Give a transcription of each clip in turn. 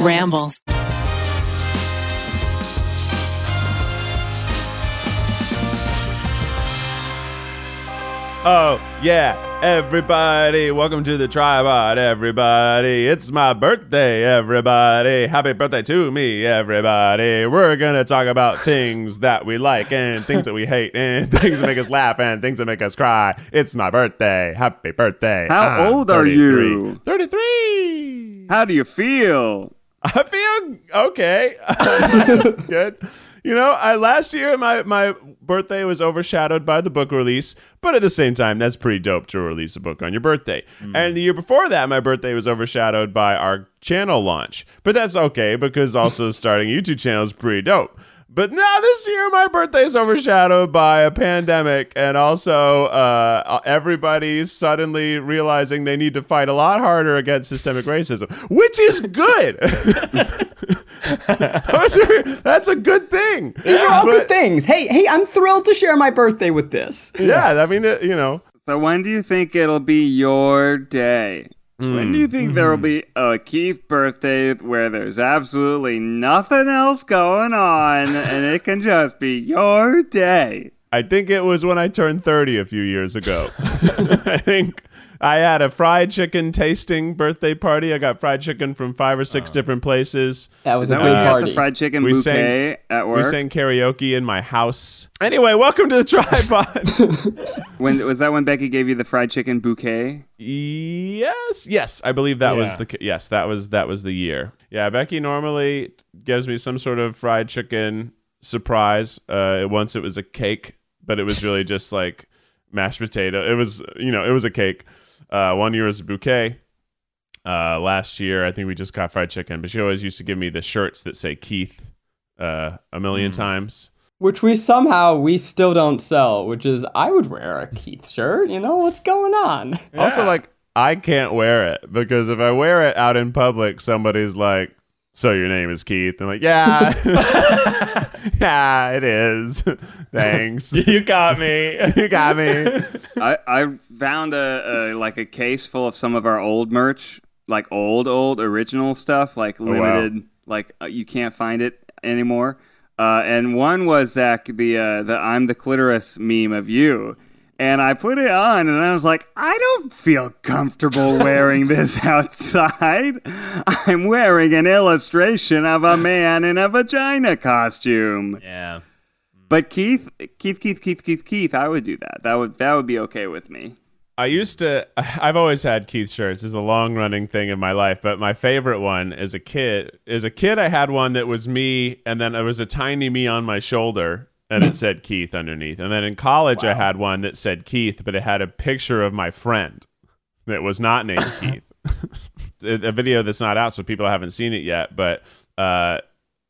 Ramble. Oh, yeah, everybody. Welcome to the TryPod, everybody. It's my birthday, everybody. Happy birthday to me, everybody. We're going to talk about things that we like and things that we hate and things that make us laugh and things that make us cry. It's my birthday. Happy birthday. How I'm old are 33. you? 33. How do you feel? I feel okay. Good. You know, I last year my my birthday was overshadowed by the book release, but at the same time, that's pretty dope to release a book on your birthday. And the year before that, my birthday was overshadowed by our channel launch, but that's okay because also starting a YouTube channel is pretty dope. But now this year, my birthday is overshadowed by a pandemic and also uh, everybody suddenly realizing they need to fight a lot harder against systemic racism, which is good. Those are- that's a good thing. These are all But- good things. Hey, hey, I'm thrilled to share my birthday with this. Yeah, I mean, it, you know, So when do you think it'll be your day? When do you think hmm. there will be a Keith birthday where there's absolutely nothing else going on and it can just be your day? I think it was when I turned 30 a few years ago. I think I had a fried chicken tasting birthday party. I got fried chicken from five or six different places. That was Is a that good when you got party. the fried chicken We bouquet sang- at work. We sang karaoke in my house. Anyway, welcome to the TryPod. when was that when Becky gave you the fried chicken bouquet? yes, yes, I believe that was the yes, that was that was the year. Yeah, Becky normally gives me some sort of fried chicken surprise. Uh, once it was a cake, but it was really just like mashed potato. It was you know it was a cake. Uh, one year was a bouquet. Uh, last year I think we just got fried chicken, but she always used to give me the shirts that say Keith uh, a million times. which we somehow we still don't sell. Which is, I would wear a Keith shirt. You know what's going on? Also, like, I can't wear it because if I wear it out in public, somebody's like, "So your name is Keith?" I'm like, "Yeah, yeah, it is. Thanks, You got me. you got me." I, I found a, a like a case full of some of our old merch, like old old original stuff, like wow. limited, like uh, you can't find it anymore. Uh, and one was Zach the uh, the I'm the clitoris meme of you. And I put it on, and I was like, I don't feel comfortable wearing this outside. I'm wearing an illustration of a man in a vagina costume. yeah. But Keith, Keith, Keith, Keith, Keith, Keith, I would do that. That would that would be okay with me. I used to. I've always had Keith shirts. It's a long running thing in my life. But my favorite one as a kid, as a kid, I had one that was me, and then there was a tiny me on my shoulder, and it said Keith underneath. And then in college, I had one that said Keith, but it had a picture of my friend that was not named Keith. a, a video that's not out, so people haven't seen it yet. But uh,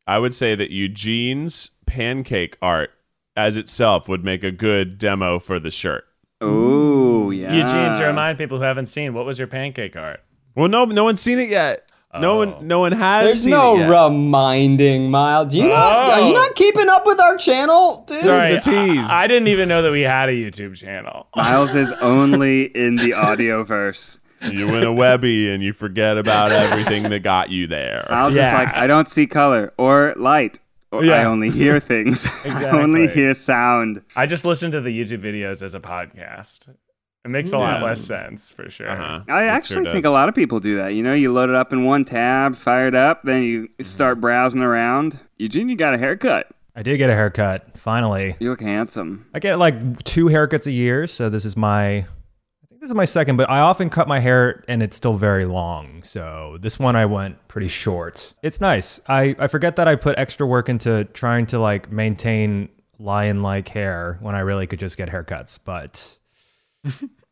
I would say that Eugene's pancake art as itself would make a good demo for the shirt. Oh yeah, Eugene, to remind people who haven't seen, what was your pancake art? Well, no, no one's seen it yet. No Oh. one, no one has There's seen no it yet. reminding, Miles. Do you not? Oh. Are you Oh. not keeping up with our channel, dude? Sorry, a tease. I, I didn't even know that we had a YouTube channel. Miles is only in the audio verse. You win a Webby and you forget about everything that got you there. Miles Yeah. is like, I don't see color or light. Or I Yeah. only hear things. I only Exactly. hear sound. I just listen to the YouTube videos as a podcast. It makes a lot less sense for sure. Uh-huh. I It actually sure think a lot of people do that. You know, you load it up in one tab, fire it up, then you start browsing around. Eugene, you got a haircut. I did get a haircut, finally. You look handsome. I get like two haircuts a year, so this is my I think this is my second, but I often cut my hair and it's still very long. So this one I went pretty short. It's nice. I, I forget that I put extra work into trying to like maintain lion like hair when I really could just get haircuts, but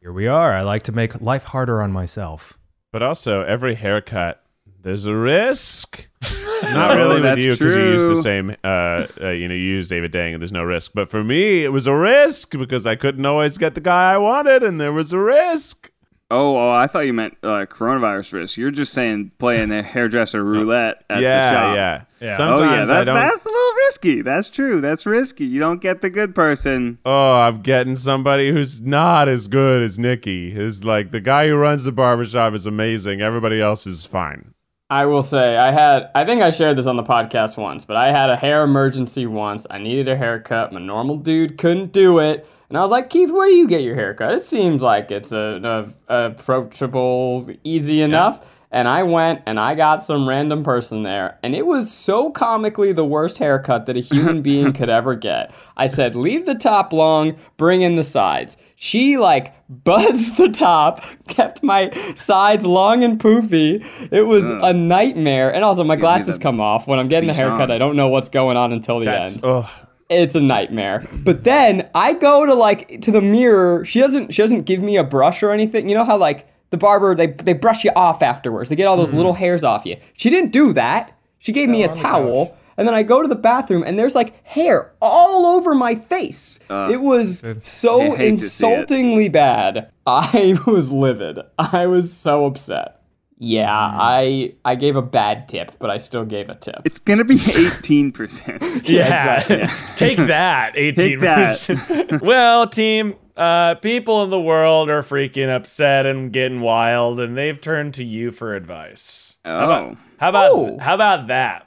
here we are. I like to make life harder on myself. But also, every haircut, there's a risk. Not really with that's you because you use the same, uh, uh, you know, you use David Dang and there's no risk. But for me, it was a risk because I couldn't always get the guy I wanted and there was a risk. Oh, oh I thought you meant uh, coronavirus risk. You're just saying playing a hairdresser roulette at yeah, the shop. yeah, Yeah. Sometimes oh yeah, I that, don't. that's a little risky. That's true. That's risky. You don't get the good person. Oh, I'm getting somebody who's not as good as Nikki. Is like the guy who runs the barbershop is amazing. Everybody else is fine. I will say I had I think I shared this on the podcast once, but I had a hair emergency once. I needed a haircut. My normal dude couldn't do it. And I was like, Keith, where do you get your haircut? It seems like it's a, a approachable, easy enough. And I went and I got some random person there, and it was so comically the worst haircut that a human being could ever get. I said, leave the top long, bring in the sides. She like buds the top, kept my sides long and poofy. It was a nightmare. And also, my glasses come off. When I'm getting the haircut. I don't know what's going on until the That's end ugh. It's a nightmare. But then I go to like to the mirror. She doesn't she doesn't give me a brush or anything. You know how like the barber they they brush you off afterwards. They get all those little hairs off you. She didn't do that. She gave me a towel. And then I go to the bathroom and there's like hair all over my face. Uh, it was so I hate to see it. insultingly bad. I was livid. I was so upset. Yeah, I I gave a bad tip, but I still gave a tip. It's gonna be eighteen percent. Yeah. Take that, 18%. Well, team, uh, people in the world are freaking upset and getting wild, and they've turned to you for advice. Oh, How about Oh. how about that?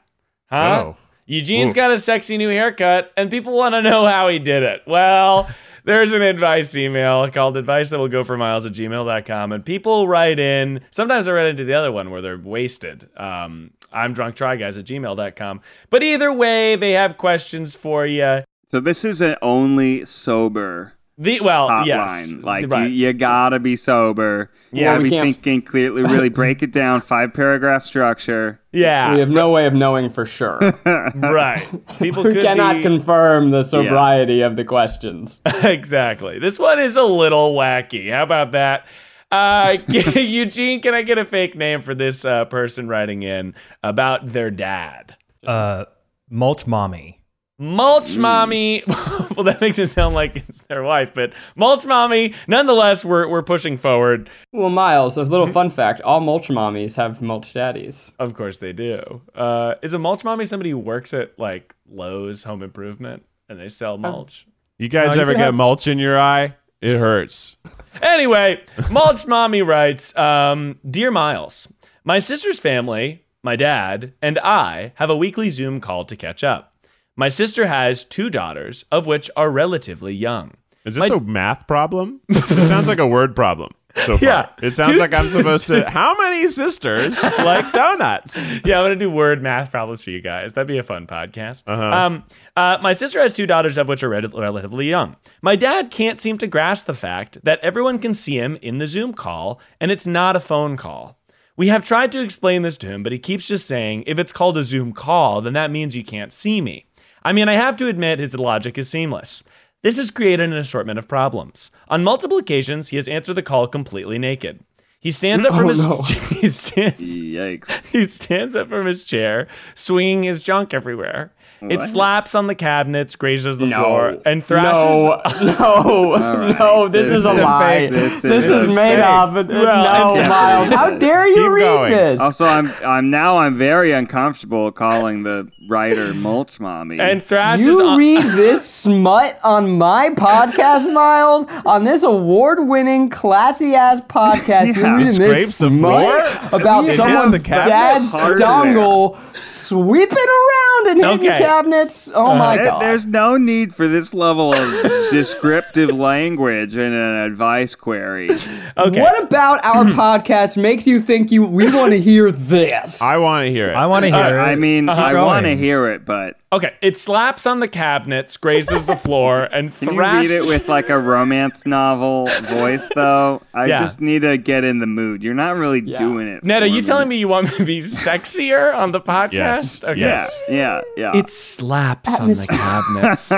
Huh? Oh. Eugene's Ooh. got a sexy new haircut, and people want to know how he did it. Well, there's an advice email called advice that will go for miles at gmail.com, and people write in. Sometimes I write into the other one where they're wasted. Um, I'm drunk try guys at gmail.com. But either way, they have questions for you. so this is an only sober The well, hotline. yes, Like right. you, you gotta be sober. You Yeah, gotta we be can't- thinking clearly. Really break it down. Five paragraph structure. yeah, We have no way of knowing for sure. right. People we could cannot be- confirm the sobriety of the questions. exactly. This one is a little wacky. How about that? Uh, Eugene, can I get a fake name for this uh, person writing in about their dad? Uh, mulch mommy. Mulch mommy. well, that makes it sound like it's their wife, but mulch mommy. Nonetheless, we're we're pushing forward. Well, Miles, a little fun fact: all mulch mommies have mulch daddies. Of course, they do. Uh, is a mulch mommy somebody who works at like Lowe's Home Improvement and they sell mulch? You guys No, ever can get have- mulch in your eye? It hurts. Anyway, Mulch Mommy writes um, Dear Miles, my sister's family, my dad, and I have a weekly Zoom call to catch up. My sister has two daughters, of which are relatively young. Is this a math problem? it sounds like a word problem. So far. Yeah. It sounds Two- like I'm supposed to. How many sisters like donuts? Yeah, I'm gonna do word math problems for you guys. That'd be a fun podcast. Um, uh, my sister has two daughters, of which are rel- relatively young. My dad can't seem to grasp the fact that everyone can see him in the Zoom call, and it's not a phone call. We have tried to explain this to him, but he keeps just saying, if it's called a Zoom call, then that means you can't see me. I mean, I have to admit his logic is seamless. This has created an assortment of problems. On multiple occasions, he has answered the call completely naked. He stands up from Oh, his no. he stands Yikes. he stands up from his chair, swinging his junk everywhere. It slaps on the cabinets, grazes the No. floor, and thrashes. No, no, right. no. This, This is a is a lie. This, this is, is made fake. up. Well, no, Miles. How dare you Keep read going. this? Also, I'm I'm now I'm very uncomfortable calling the writer mulch mommy. and thrashes You on. read this smut on my podcast, Miles? On this award-winning, classy-ass podcast, Yeah. you're reading this scrapes the smut floor? about It someone's the cabinet? dad's Harder dongle sweeping around and hitting Okay. Cabinets. Oh uh, my god! There's no need for this level of descriptive language in an advice query. Okay. What about our podcast makes you think you we want to hear this? I want to hear it. I want to uh, hear it. Uh-huh. I mean, Keep I want to hear it, but Okay, it slaps on the cabinets, grazes the floor, and can you thrashes. read it with like a romance novel voice, though? I Yeah. just need to get in the mood. You're not really doing it. Ned, are for you telling me you want me to be sexier on the podcast? Yes. Okay. Yeah, yeah, yeah. It slaps on the cabinets,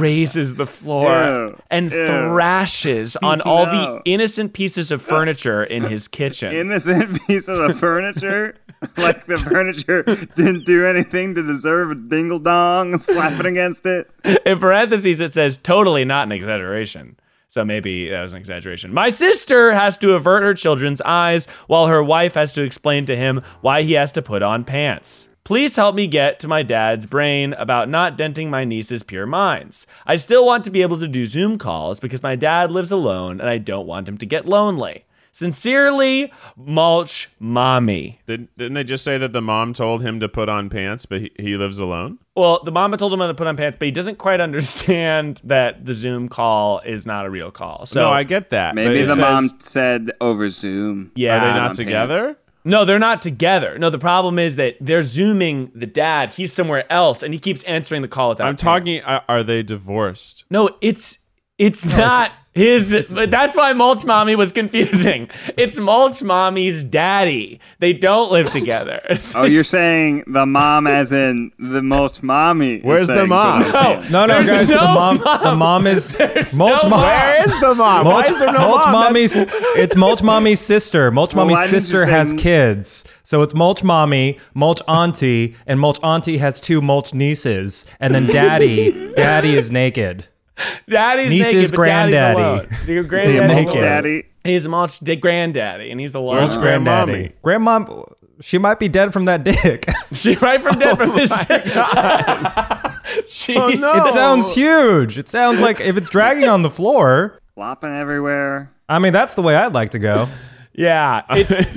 raises the floor, Ew. and Ew. thrashes on all the innocent pieces of furniture in his kitchen. innocent pieces of furniture. like the furniture didn't do anything to deserve a dingle dong slapping against it. in parentheses, it says totally not an exaggeration. So maybe that was an exaggeration. My sister has to avert her children's eyes while her wife has to explain to him why he has to put on pants. Please help me get to my dad's brain about not denting my niece's pure minds. I still want to be able to do Zoom calls because my dad lives alone and I don't want him to get lonely. Sincerely, Mulch Mommy. Did, didn't they just say that the mom told him to put on pants, but he, he lives alone? Well, the mama told him to put on pants, but he doesn't quite understand that the Zoom call is not a real call. So no, I get that. Maybe it the mom said over Zoom. Yeah. Are they not together? pants. No, they're not together. No, the problem is that they're zooming the dad. He's somewhere else, and he keeps answering the call without. I'm pants. talking. Are, are they divorced? No, it's it's not his. that's why Mulch Mommy was confusing. It's Mulch Mommy's daddy. They don't live together. Oh, you're saying the mom, as in the mulch mommy. Where's the mom? No. No, no, guys. no the mom, mom. the mom is There's mulch no mom. mom. Where is the mom? Why is there no mulch mom? mommy's it's mulch mommy's sister. Mulch Well, mommy's why sister has m- kids. So it's mulch mommy, mulch auntie, and mulch auntie has two mulch nieces. And then daddy, daddy is naked. Daddy's Niece's naked, but daddy's granddaddy. alone. Your He's granddaddy's naked. Daddy. He's Mulch di- granddaddy, and he's alone. Where's grandmommy? Grandmom, she might be dead from that dick. She right from dead from oh this dick. Oh, no. it sounds huge. It sounds like if it's dragging on the floor. Flopping everywhere. I mean, that's the way I'd like to go. Yeah, it's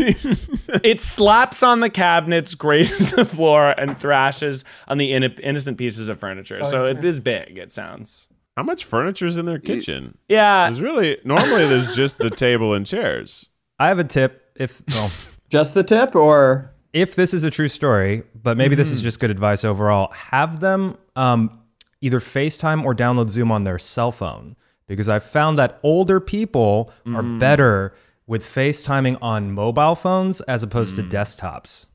it slaps on the cabinets, grazes the floor, and thrashes on the in- innocent pieces of furniture. Oh, so it is big. It sounds. How much furniture's in their kitchen? Yeah, There's really normally there's just the table and chairs. I have a tip. If well, Just the tip, or if this is a true story, but maybe this is just good advice overall, have them um, either FaceTime or download Zoom on their cell phone because I've found that older people are better with FaceTiming on mobile phones as opposed to desktops.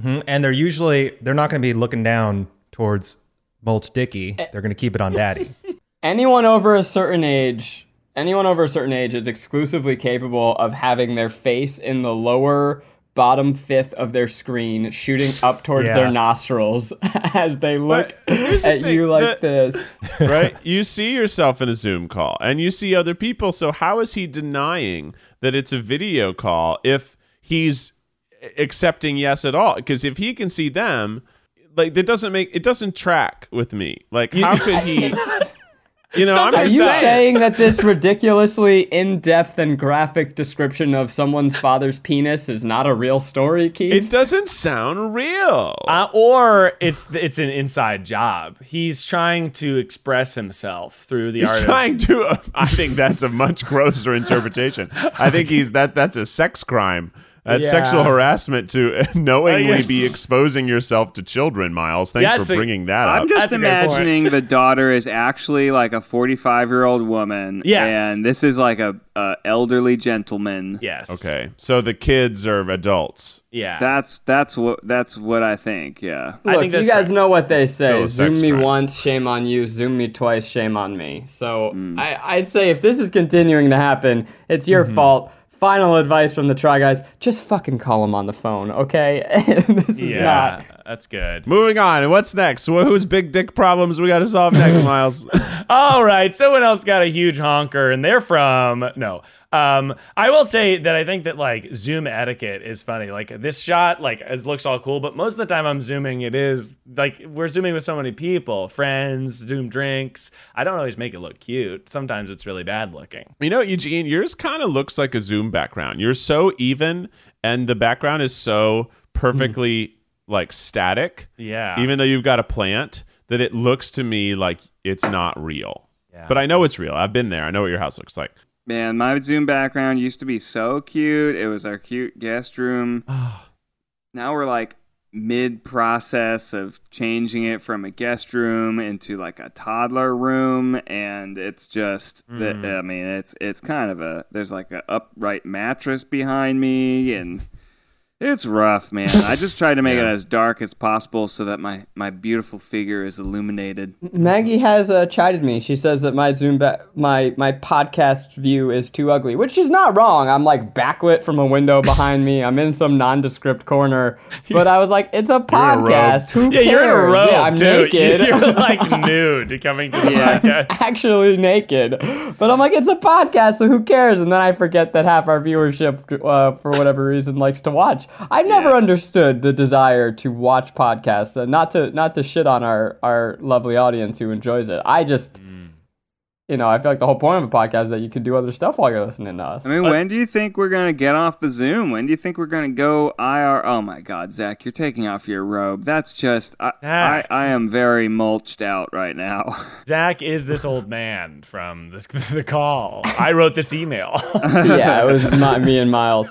hmm And they're usually they're not going to be looking down towards Mulch Dicky. They're going to keep it on Daddy. anyone over a certain age, anyone over a certain age is exclusively capable of having their face in the lower bottom fifth of their screen shooting up towards Yeah. their nostrils as they look But the at thing, you like the- this. right? You see yourself in a Zoom call and you see other people. So how is he denying that it's a video call if he's accepting yes at all? Because if he can see them, like that doesn't make it doesn't track with me. Like how could he? You know, I'm Are just you saying. saying that this ridiculously in-depth and graphic description of someone's father's penis is not a real story, Keith? It doesn't sound real. uh, or it's it's an inside job. He's trying to express himself through the He's art. of- trying to. I think that's a much grosser interpretation. I think he's that. That's a sex crime. That's Yeah. sexual harassment to knowingly be exposing yourself to children. Miles, thanks Yeah, for it's a- bringing that up. I'm just That's a great point. imagining the daughter is actually like a 45 year old woman. Yes. And this is like a, a elderly gentleman. yes. okay, so the kids are adults. Yeah. That's that's what that's what I think. Yeah. I Look, think you guys correct. know what they say. a Zoom me crime. once, shame on you. Zoom me twice, shame on me. So mm. I, I'd say if this is continuing to happen, it's your mm-hmm. fault. Final advice from the Try Guys: just fucking call them on the phone, okay? this is yeah. not. That's good. Moving on. What's next? Well, whose big dick problems we got to solve next, Miles? All right, someone else got a huge honker, and they're from no. Um, I will say that I think that like Zoom etiquette is funny. Like this shot, like it looks all cool, but most of the time I'm zooming, it is like we're zooming with so many people, friends, Zoom drinks. I don't always make it look cute. Sometimes it's really bad looking. You know, Eugene, yours kind of looks like a Zoom background. You're so even, and the background is so perfectly like static. Yeah. Even though you've got a plant, that it looks to me like it's not real. Yeah. But I know it's real. I've been there. I know what your house looks like. Man, my Zoom background used to be so cute. It was our cute guest room. now we're like mid process of changing it from a guest room into like a toddler room and it's just the, Mm. I mean it's it's kind of a there's like a upright mattress behind me and it's rough, man. I just tried to make it as dark as possible so that my my beautiful figure is illuminated. Maggie has uh, chided me. She says that my Zoom ba- my my podcast view is too ugly, which is not wrong. I'm like backlit from a window behind me. I'm in some nondescript corner, but I was like, it's a in a podcast. Who Yeah, cares? you're in a robe yeah, I'm too. naked. You're like nude coming to the Yeah. podcast. actually naked. But I'm like, it's a podcast, so who cares? And then I forget that half our viewership, uh, for whatever reason, likes to watch. I've never Yeah. understood the desire to watch podcasts, uh, not to not to shit on our our lovely audience who enjoys it. I just. you know, I feel like the whole point of a podcast is that you can do other stuff while you're listening to us. I mean, when do you think we're gonna get off the Zoom? When do you think we're gonna go IR? Oh my God, Zach, you're taking off your robe. That's just I, I, I am very mulched out right now. Zach is this old man from the, the call. I wrote this email. yeah, it was not me and Miles.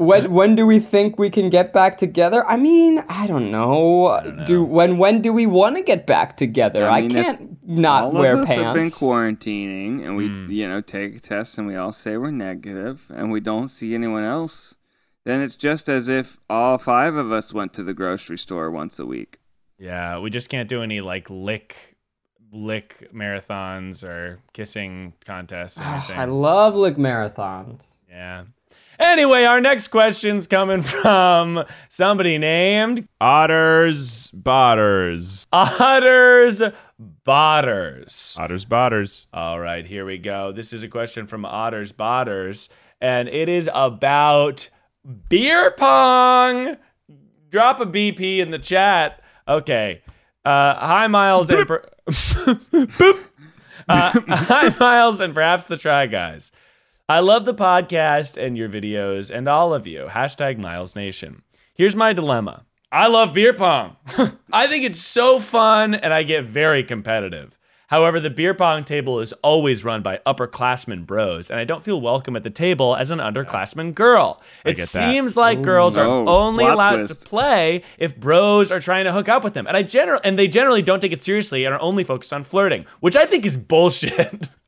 When when do we think we can get back together? I mean, I don't know. Do when when do we want to get back together? I, mean, if can't not all wear of us pants. have been quarantining, and we, hmm. you know, take tests, and we all say we're negative, and we don't see anyone else. Then it's just as if all five of us went to the grocery store once a week. yeah, we just can't do any like lick lick marathons or kissing contests or ah, anything. I love lick marathons. yeah. Anyway, our next question's coming from somebody named Otters, botters. Otters Botters. Otters, botters. All right, here we go. This is a question from Otters Botters, and it is about beer pong. Drop a BP in the chat. Okay. Uh, hi, Miles and per- Boop. Uh, hi, Miles, and perhaps the Try Guys. I love the podcast and your videos and all of you. Hashtag Miles Nation. Here's my dilemma. I love beer pong. I think it's so fun and I get very competitive. However, the beer pong table is always run by upperclassmen bros, and I don't feel welcome at the table as an underclassman girl. It seems like girls are only Plot allowed twist. to play if bros are trying to hook up with them. And I general and they generally don't take it seriously and are only focused on flirting, which I think is bullshit.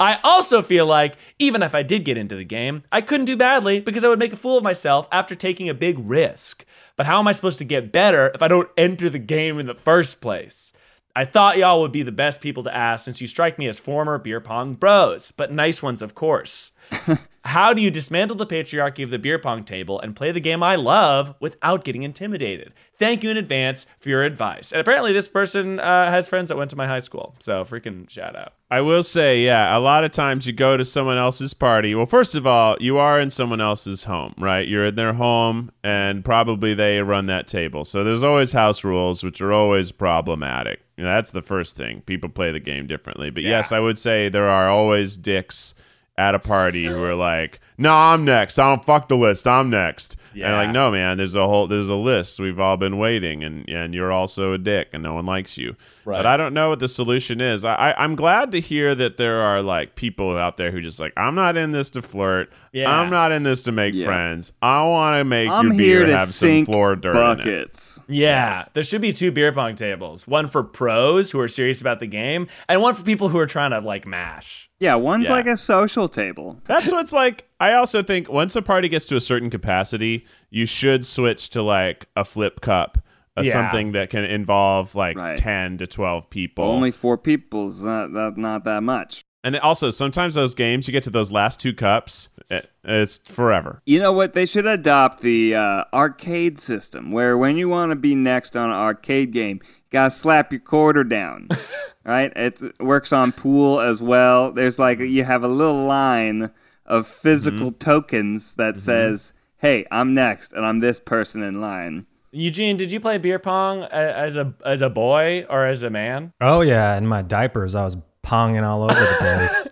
I also feel like even if I did get into the game, I couldn't do badly because I would make a fool of myself after taking a big risk. But how am I supposed to get better if I don't enter the game in the first place? I thought y'all would be the best people to ask since you strike me as former beer pong bros, but nice ones, of course. How do you dismantle the patriarchy of the beer pong table and play the game I love without getting intimidated? Thank you in advance for your advice. And apparently, this person uh, has friends that went to my high school, so freaking shout out. I will say, yeah, a lot of times you go to someone else's party. Well, first of all, you are in someone else's home, right? You're in their home, and probably they run that table. So there's always house rules, which are always problematic. You know, that's the first thing. People play the game differently. But yes, I would say there are always dicks at a party who are like, "No, I'm next. I don't fuck the list. I'm next." And like, no, man, there's a whole there's a list. We've all been waiting, and and you're also a dick, and no one likes you. But I don't know what the solution is. I, I I'm glad to hear that there are like people out there who just like, I'm not in this to flirt. Yeah. I'm not in this to make Yeah. friends. I want to make I'm your beer to have some floor dirt in it. buckets. Yeah, there should be two beer pong tables one for pros who are serious about the game, and one for people who are trying to like mash. Yeah, one's Yeah. like a social table. That's what's like. I also think once a party gets to a certain capacity, you should switch to like a flip cup, uh, Yeah. something that can involve like Right. ten to twelve people. Only four people's not that not that much. and also sometimes those games you get to those last two cups, it, it's forever. You know what? They should adopt the uh, arcade system where when you want to be next on an arcade game, you gotta slap your quarter down. right? It's, it works on pool as well. There's like you have a little line of physical tokens that says, "Hey, I'm next, and I'm this person in line." Eugene, did you play beer pong as a as a boy or as a man? Oh yeah, in my diapers, I was ponging all over the place.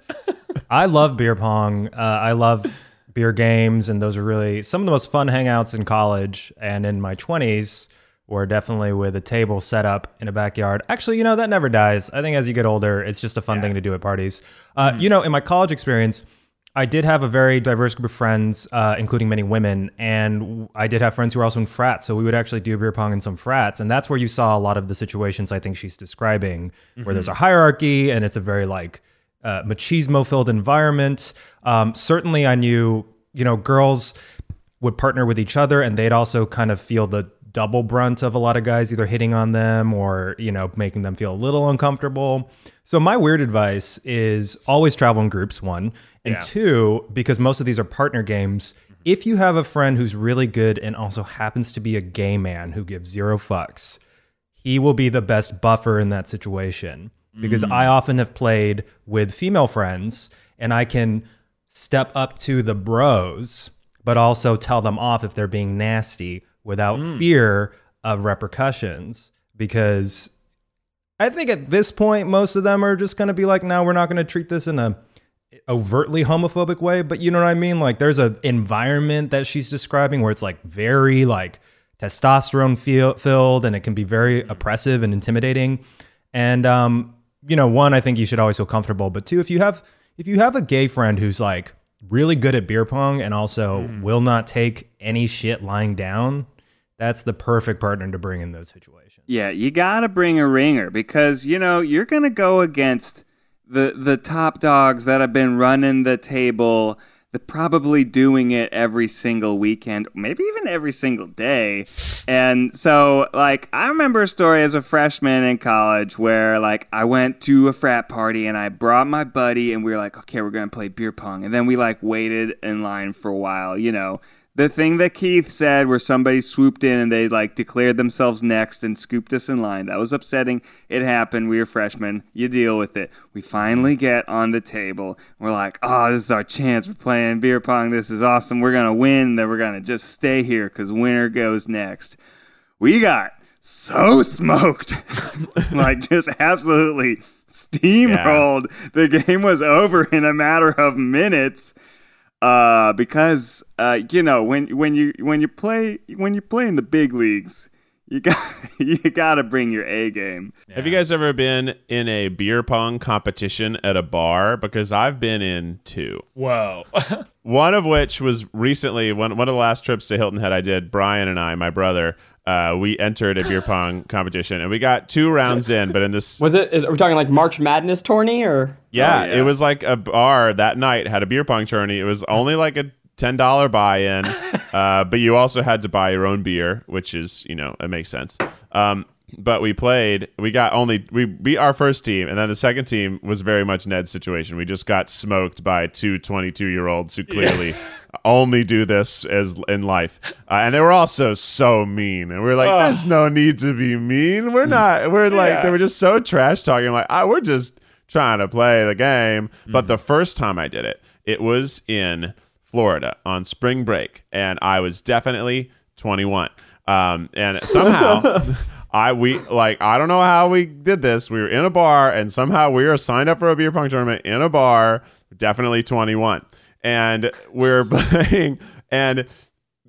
I love beer pong. Uh, I love beer games, and those are really some of the most fun hangouts in college and in my twenties. Were definitely with a table set up in a backyard. Actually, you know that never dies. I think as you get older, it's just a fun thing to do at parties. Uh, You know, in my college experience, I did have a very diverse group of friends, uh, including many women, and I did have friends who were also in frats. So we would actually do beer pong in some frats, and that's where you saw a lot of the situations I think she's describing, where there's a hierarchy and it's a very like uh, machismo-filled environment. Um, certainly, I knew you know girls would partner with each other, and they'd also kind of feel the double brunt of a lot of guys either hitting on them or, you know, making them feel a little uncomfortable. So my weird advice is always travel in groups, one. And Yeah. two, because most of these are partner games, mm-hmm. if you have a friend who's really good and also happens to be a gay man who gives zero fucks, he will be the best buffer in that situation. Because mm. I often have played with female friends and I can step up to the bros, but also tell them off if they're being nasty without mm. fear of repercussions. Because I think at this point, most of them are just going to be like, no, we're not going to treat this in a overtly homophobic way, but you know what I mean? Like there's a environment that she's describing where it's like very like testosterone feel, filled and it can be very oppressive and intimidating. And um, you know, one, I think you should always feel comfortable, but two, if you have if you have a gay friend who's like really good at beer pong and also will not take any shit lying down, that's the perfect partner to bring in those situations. Yeah, you gotta bring a ringer because you know you're gonna go against the the top dogs that have been running the table. Probably doing it every single weekend, maybe even every single day. And so, like, I remember a story as a freshman in college where, like, I went to a frat party and I brought my buddy, and we were like, okay, we're gonna play beer pong. And then we like waited in line for a while, you know the thing that Keith said, where somebody swooped in and they like declared themselves next and scooped us in line, that was upsetting. It happened. We were freshmen. You deal with it. We finally get on the table. We're like, oh, this is our chance. We're playing beer pong. This is awesome. We're gonna win. Then we're gonna just stay here because winner goes next. We got so smoked, like just absolutely steamrolled. The game was over in a matter of minutes uh, because uh, you know when when you when you play when you play in the big leagues, you got you got to bring your A game. Have you guys ever been in a beer pong competition at a bar? Because I've been in two. Whoa. One of which was recently one one of the last trips to Hilton Head I did. Brian and I, my brother, uh, we entered a beer pong competition and we got two rounds in. But in this, Was it? Is, are we talking like March Madness tourney or? yeah, Oh, yeah. it was like a bar that night had a beer pong tourney. It was only like a ten dollar buy in, uh, but you also had to buy your own beer, which is you know it makes sense. Um, but we played. We got only we beat our first team, and then the second team was very much Ned's situation. We just got smoked by two 22 year olds who clearly only do this as in life, uh, and they were also so mean. And we are like, "There's no need to be mean. We're not. We're like they were just so trash talking. Like, ah, we're just trying to play the game." But the first time I did it, it was in Florida on spring break, and I was definitely 21. Um, and somehow. I we like I don't know how we did this. We were in a bar and somehow we were signed up for a beer pong tournament in a bar, definitely 21. And we're playing and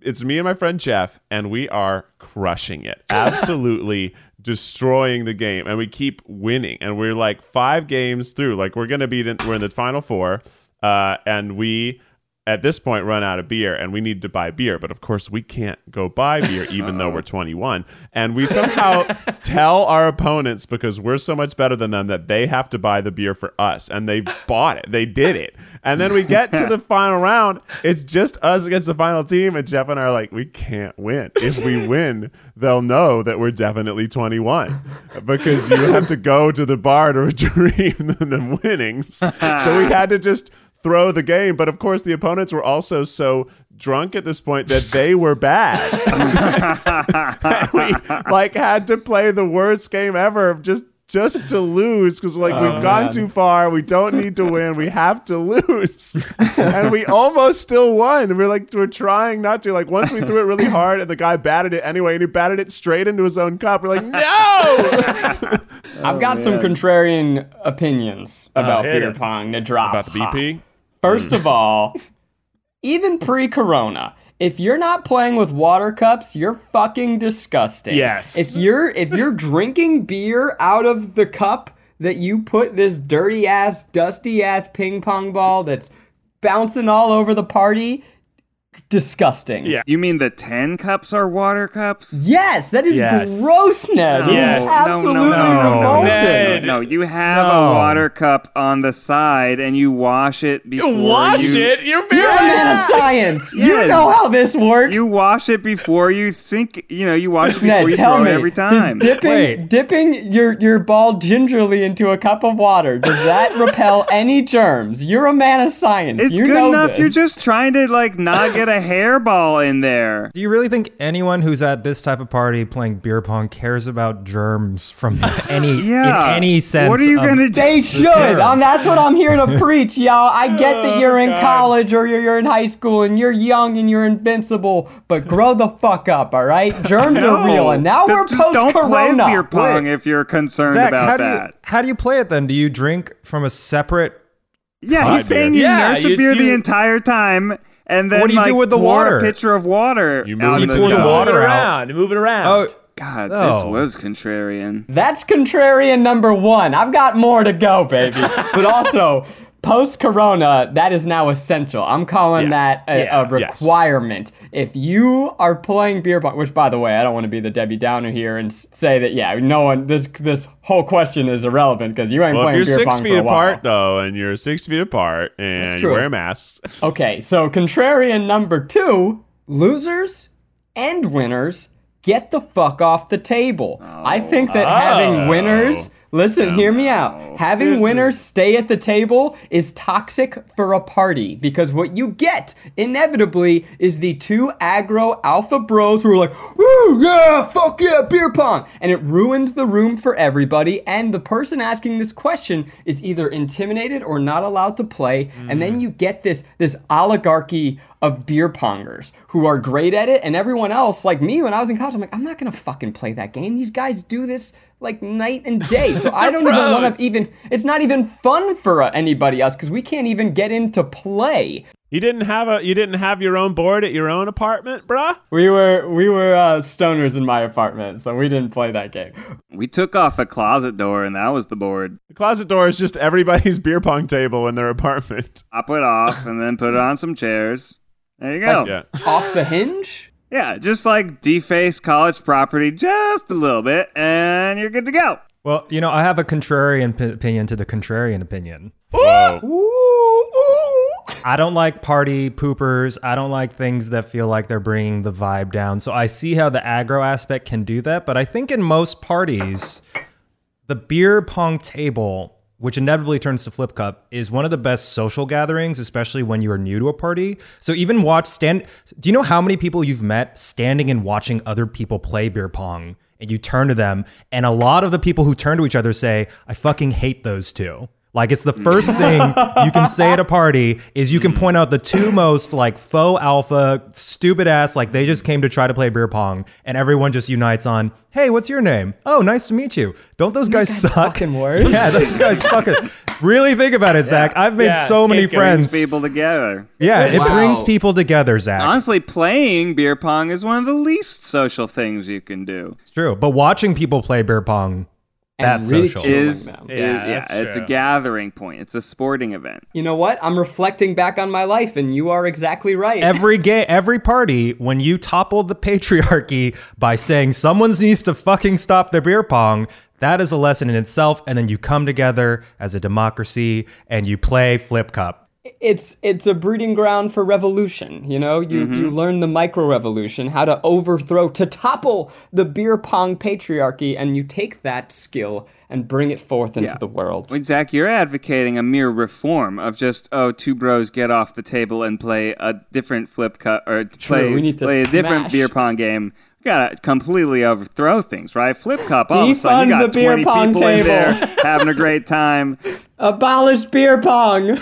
it's me and my friend Jeff and we are crushing it. Absolutely destroying the game and we keep winning and we're like 5 games through. Like we're going to be in, we're in the final 4 uh and we at this point run out of beer and we need to buy beer. But of course we can't go buy beer even though we're 21 and we somehow tell our opponents because we're so much better than them that they have to buy the beer for us. And they bought it. They did it. And then we get to the final round. It's just us against the final team and jeff and i are like we can't win. If we win they'll know that we're definitely 21 because you have to go to the bar to retrieve the winnings so we had to just throw the game. But of course, the opponents were also so drunk at this point that they were bad. we like had to play the worst game ever just just to lose because like we've oh, gone man. too far we don't need to win we have to lose and we almost still won we're like we're trying not to like once we threw it really hard and the guy batted it anyway and he batted it straight into his own cup we're like no I've oh, got some contrarian opinions uh, about hit beer pong to drop. about the hot. First of all, even pre-corona, if you're not playing with water cups, you're fucking disgusting. Yes. If you're if you're drinking beer out of the cup that you put this dirty ass, dusty ass ping pong ball that's bouncing all over the party, disgusting. Yeah. You mean the 10 cups are water cups? Yes, that is Yes. gross, Ned. That is Yes. No, no, absolutely no, no, revolting. Ned. No, you have No. a water cup on the side and you wash it before you Wash you, it. You're very. You're a man of science. You know how this works. You wash it before you sink. You know, you wash it before Ned, you tell throw me, it every time. does dipping Wait. dipping your your ball gingerly into a cup of water does that repel any germs? You're a man of science. it's you good know enough. this. You're just trying to like not get a hairball in there. Do you really think anyone who's at this type of party playing beer pong cares about germs from any Yeah. in any sense? What are you gonna do? They should. term. Um, that's what I'm here to preach, y'all. I get that you're in God. college or you're, you're in high school and you're young and you're invincible, but grow the fuck up, all right? Germs are real, and now Just- we're just post don't play beer pong if you're concerned Zach, about how do that. you how do you play it then? Do you drink from a separate? Yeah, he's saying beer. you Yeah, nurse a you- beer the entire time, and then What do you like do with the water? a pitcher of water. You move on it the the the water Move it out. around. Move it around. Oh, God, Oh. this was contrarian. That's contrarian number one. I've got more to go, baby. but also, post corona, that is now essential. I'm calling that a, Yeah. a Yes. requirement. If you are playing beer pong, which by the way, I don't want to be the Debbie Downer here and say that, yeah, no one, this this whole question is irrelevant because you ain't Well, if playing you're beer six pong feet for a while. apart, though, and you're six feet apart, and you wear masks, Okay, so contrarian number two losers and winners get the fuck off the table. I think that having oh. winners. Listen, hear me out. Having This winners is- stay at the table is toxic for a party because what you get inevitably is the two aggro alpha bros who are like, "Woo, yeah, fuck yeah, beer pong," and it ruins the room for everybody. And the person asking this question is either intimidated or not allowed to play, and then mm. you get this this oligarchy of beer pongers who are great at it, and everyone else, like me when I was in college, I'm like, I'm not gonna fucking play that game. These guys do this like night and day, so I don't even want to even. It's not even fun for uh, anybody else because we can't even get into play. you didn't have a you didn't have your own board at your own apartment, bruh. We were we were uh, stoners in my apartment, so we didn't play that game. We took off a closet door, and that was the board. The closet door is just everybody's beer pong table in their apartment. Pop it off, and then put it on some chairs. There you go. Yeah. Off the hinge. Yeah, just like deface college property just a little bit, and you're good to go. Well, you know, I have a contrarian p- opinion to the contrarian opinion. Whoa. I don't like party poopers. I don't like things that feel like they're bringing the vibe down. So I see how the aggro aspect can do that, but I think in most parties, the beer pong table, which inevitably turns to flip cup, is one of the best social gatherings, especially when you are new to a party. So even watch stand. Do you know how many people you've met standing and watching other people play beer pong? And you turn to them, and a lot of the people who turn to each other say, "I fucking hate those two. Like it's the first thing you can say at a party is you can mm. point out the two most like faux alpha, stupid ass, like they just came to try to play beer pong, and everyone just unites on, hey, what's your name? Oh, nice to meet you. Don't those guys suck? fucking words. Yeah, those guys fucking really think about it, Zach. I've made Yeah, so many scapegoat. friends. People together. Yeah, it Wow. brings people together, Zach. Honestly, playing beer pong is one of the least social things you can do. It's true. But watching people play beer pong, And that's really social. Is them. is- Yeah, yeah, that's it's a gathering point. It's a sporting event. You know what? I'm reflecting back on my life, and you are exactly right. every gay every party when you topple the patriarchy by saying someone needs to fucking stop their beer pong that is a lesson in itself and then you come together as a democracy and you play flip cup it's it's a breeding ground for revolution. You know, you Mm-hmm. you learn the micro revolution, how to overthrow, to topple the beer pong patriarchy, and you take that skill and bring it forth into Yeah. the world. Wait, Zach, you're advocating a mere reform of just oh, two bros get off the table and play a different flip cut or play we need to play a different beer pong game. We gotta completely overthrow things, right? Flip cup. All of a sudden, you got the beer 20 pong people in table. there having a great time. Abolish beer pong.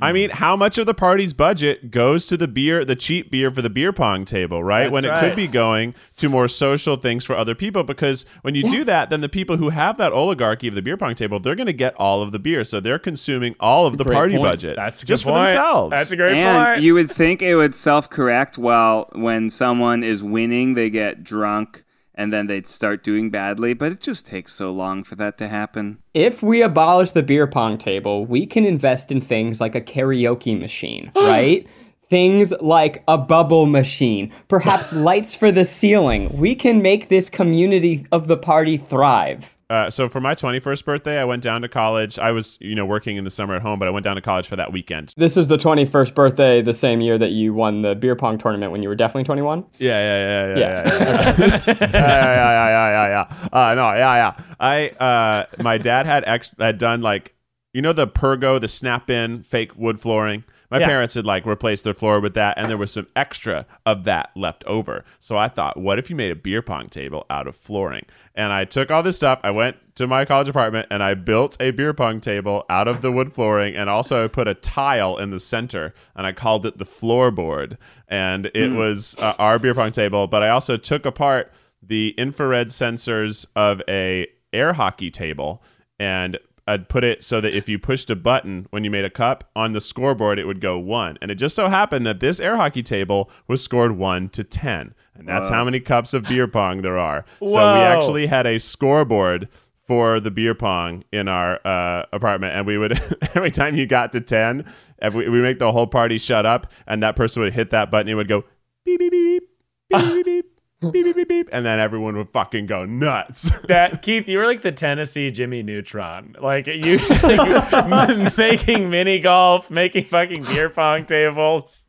I mean, mm. how much of the party's budget goes to the beer, the cheap beer for the beer pong table, right? when it That's could be going to more social things for other people. Because when you do that, then the people who have that oligarchy of the beer pong table, they're going to get all of the beer. So they're consuming all of the Great party point. budget. That's a good just for themselves. That's a great and point. you would think it would self-correct while when someone is winning, they get drunk and then they'd start doing badly. But it just takes so long for that to happen. If we abolish the beer pong table, we can invest in things like a karaoke machine, right? Things like a bubble machine, perhaps lights for the ceiling. We can make this community of the party thrive. Uh, so for my 21st birthday, I went down to college. I was, you know, working in the summer at home, but I went down to college for that weekend. This is the 21st birthday, the same year that you won the beer pong tournament when you were definitely 21. Yeah, yeah, yeah, yeah, Yeah. yeah, yeah, yeah, yeah, yeah, yeah. Uh, no, yeah, yeah. I, uh, my dad had ex- had done like, you know, the Pergo, the snap-in fake wood flooring. My Yeah. parents had like replaced their floor with that, and there was some extra of that left over. So I thought, what if you made a beer pong table out of flooring? And I took all this stuff. I went to my college apartment and I built a beer pong table out of the wood flooring, and also I put a tile in the center, and I called it the floorboard. And it was uh, our beer pong table. But I also took apart the infrared sensors of a air hockey table and I'd put it so that if you pushed a button when you made a cup on the scoreboard, it would go one. And it just so happened that this air hockey table was scored one to 10. And that's how many cups of beer pong there are. So we actually had a scoreboard for the beer pong in our uh, apartment. And we would, every time you got to 10, every, we make the whole party shut up. And that person would hit that button. It would go beep, beep, beep, beep, beep, beep, beep. Beep, beep, beep, beep, and then everyone would fucking go nuts. That Keith, you were like the Tennessee Jimmy Neutron. Like you like, making mini golf, making fucking beer pong tables.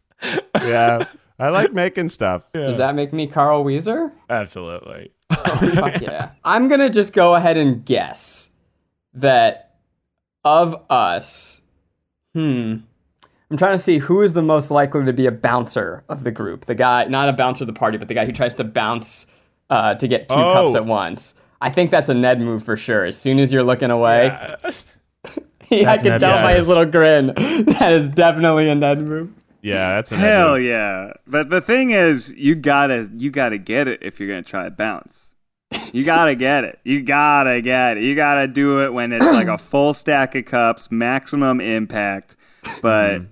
yeah. I like making stuff. Does that make me Carl Wheezer? Absolutely. Fuck yeah. I'm going to just go ahead and guess that of us, hmm, I'm trying to see who is the most likely to be a bouncer of the group. The guy, not a bouncer of the party, but the guy who tries to bounce uh, to get two Oh. cups at once. I think that's a Ned move for sure. As soon as you're looking away, I can Ned, tell by his little grin. That is definitely a Ned move. Yeah, that's a Hell move. yeah! But the thing is, you gotta you gotta get it if you're gonna try to bounce. You gotta get it. You gotta get it. You gotta do it when it's like a full stack of cups, maximum impact. But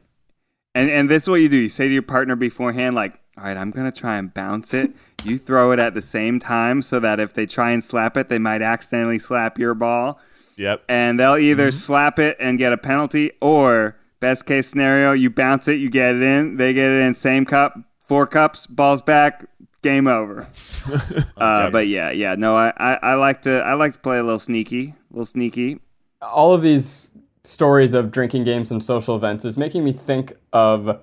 and and this is what you do. You say to your partner beforehand, like, "All right, I'm gonna try and bounce it." You throw it at the same time so that if they try and slap it, they might accidentally slap your ball Yep. and they'll either slap it and get a penalty, or best case scenario, you bounce it, you get it in, they get it in, same cup, four cups, balls back, game over. uh, but yeah, yeah, no, I, I, I like to I like to play a little sneaky, a little sneaky. all of these stories of drinking games and social events is making me think of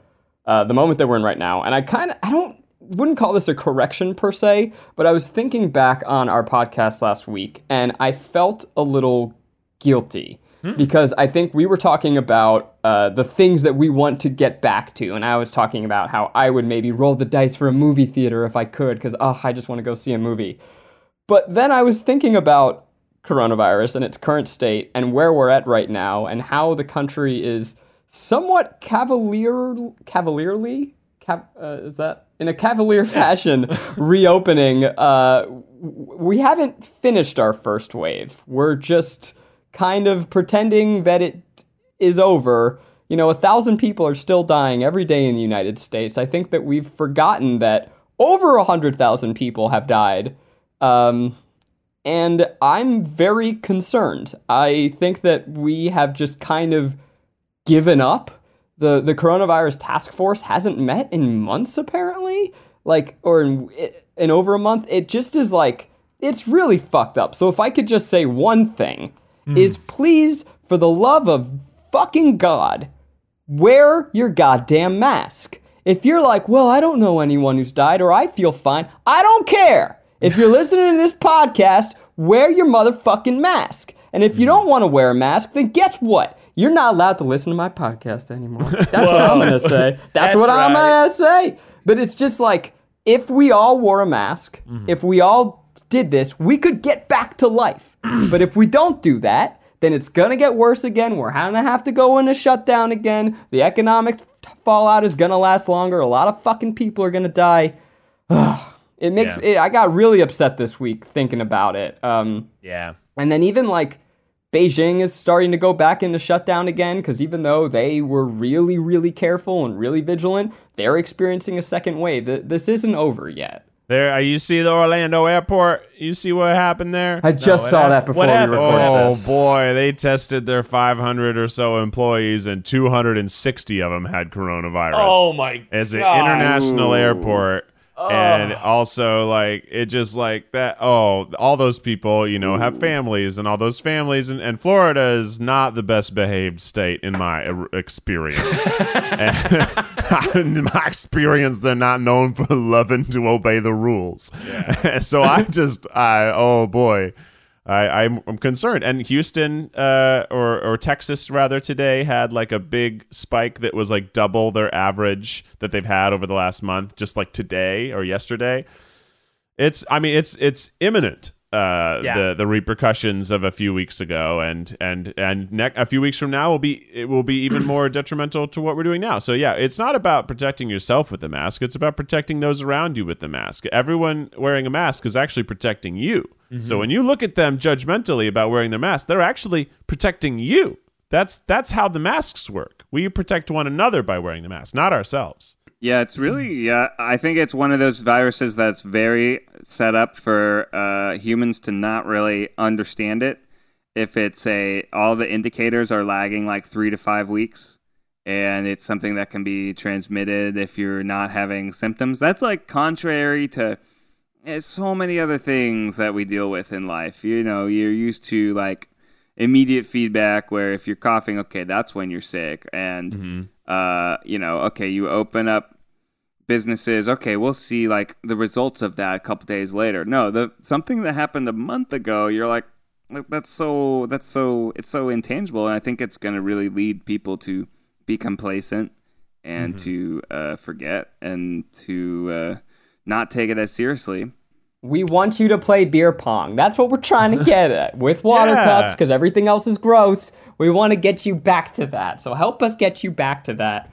uh, the moment that we're in right now. And I kind of, I don't, wouldn't call this a correction per se, but I was thinking back on our podcast last week and I felt a little guilty because I think we were talking about uh, the things that we want to get back to. And I was talking about how I would maybe roll the dice for a movie theater if I could because, oh, I just want to go see a movie. But then I was thinking about coronavirus and its current state and where we're at right now and how the country is somewhat cavalier cavalierly cav, uh, is that? In a cavalier fashion reopening. Uh, we haven't finished our first wave. We're just kind of pretending that it is over. You know a thousand people are still dying every day in the united states. I think that we've forgotten that over a hundred thousand people have died. Um, and I'm very concerned. I think that we have just kind of given up. The the coronavirus task force hasn't met in months apparently, like or in, in over a month. It just is like it's really fucked up. So if I could just say one thing hmm. is please for the love of fucking god, wear your goddamn mask. If you're like, well, I don't know anyone who's died or I feel fine, I don't care. If you're listening to this podcast, wear your motherfucking mask. And if you don't want to wear a mask, then guess what? You're not allowed to listen to my podcast anymore. That's what I'm going to say. That's, That's what I'm going to say. But it's just like, if we all wore a mask, mm-hmm. if we all did this, we could get back to life. but if we don't do that, then it's gonna get worse again. We're gonna have to go into shutdown again. The economic fallout is gonna last longer. A lot of fucking people are gonna die. it makes Yeah. it, I got really upset this week thinking about it. Um, Yeah. and then even like Beijing is starting to go back into shutdown again because even though they were really, really careful and really vigilant, they're experiencing a second wave. Th- This isn't over yet. There, uh, you see the Orlando airport. You see what happened there. I just what saw hap- that before we recorded Oh this. Oh boy, they tested their 500 or so employees, and 260 of them had coronavirus. Oh my God. It's an international Ooh. airport. And also, like, it just like that. Oh, all those people, you know, have families, and all those families, and, and Florida is not the best behaved state in my er- experience. And in my experience, they're not known for loving to obey the rules. so I just, I, oh boy. I, I'm, I'm concerned. And Houston, uh, or or Texas rather, today had like a big spike that was like double their average that they've had over the last month, just like today or yesterday. It's, I mean, it's it's imminent. Uh, Yeah. the the repercussions of a few weeks ago, and and and ne- a few weeks from now will be it will be even more detrimental to what we're doing now. So yeah, it's not about protecting yourself with the mask; it's about protecting those around you with the mask. Everyone wearing a mask is actually protecting you. So when you look at them judgmentally about wearing their mask, they're actually protecting you. That's that's how the masks work. We protect one another by wearing the mask, not ourselves. Yeah, it's really yeah. I think it's one of those viruses that's very set up for uh, humans to not really understand it. If it's a all the indicators are lagging like three to five weeks, and it's something that can be transmitted if you're not having symptoms. That's like contrary to eh, so many other things that we deal with in life. You know, you're used to like immediate feedback where if you're coughing, okay, that's when you're sick, and uh, you know, okay, you open up businesses. Okay we'll see like the results of that a couple days later. No the something that happened a month ago you're like that's so that's so it's so intangible. And i think it's going to really lead people to be complacent and to uh, forget and to uh, not take it as seriously We want you to play beer pong. That's what we're trying to get at with water Yeah. cups because everything else is gross. We want to get you back to that. So help us get you back to that.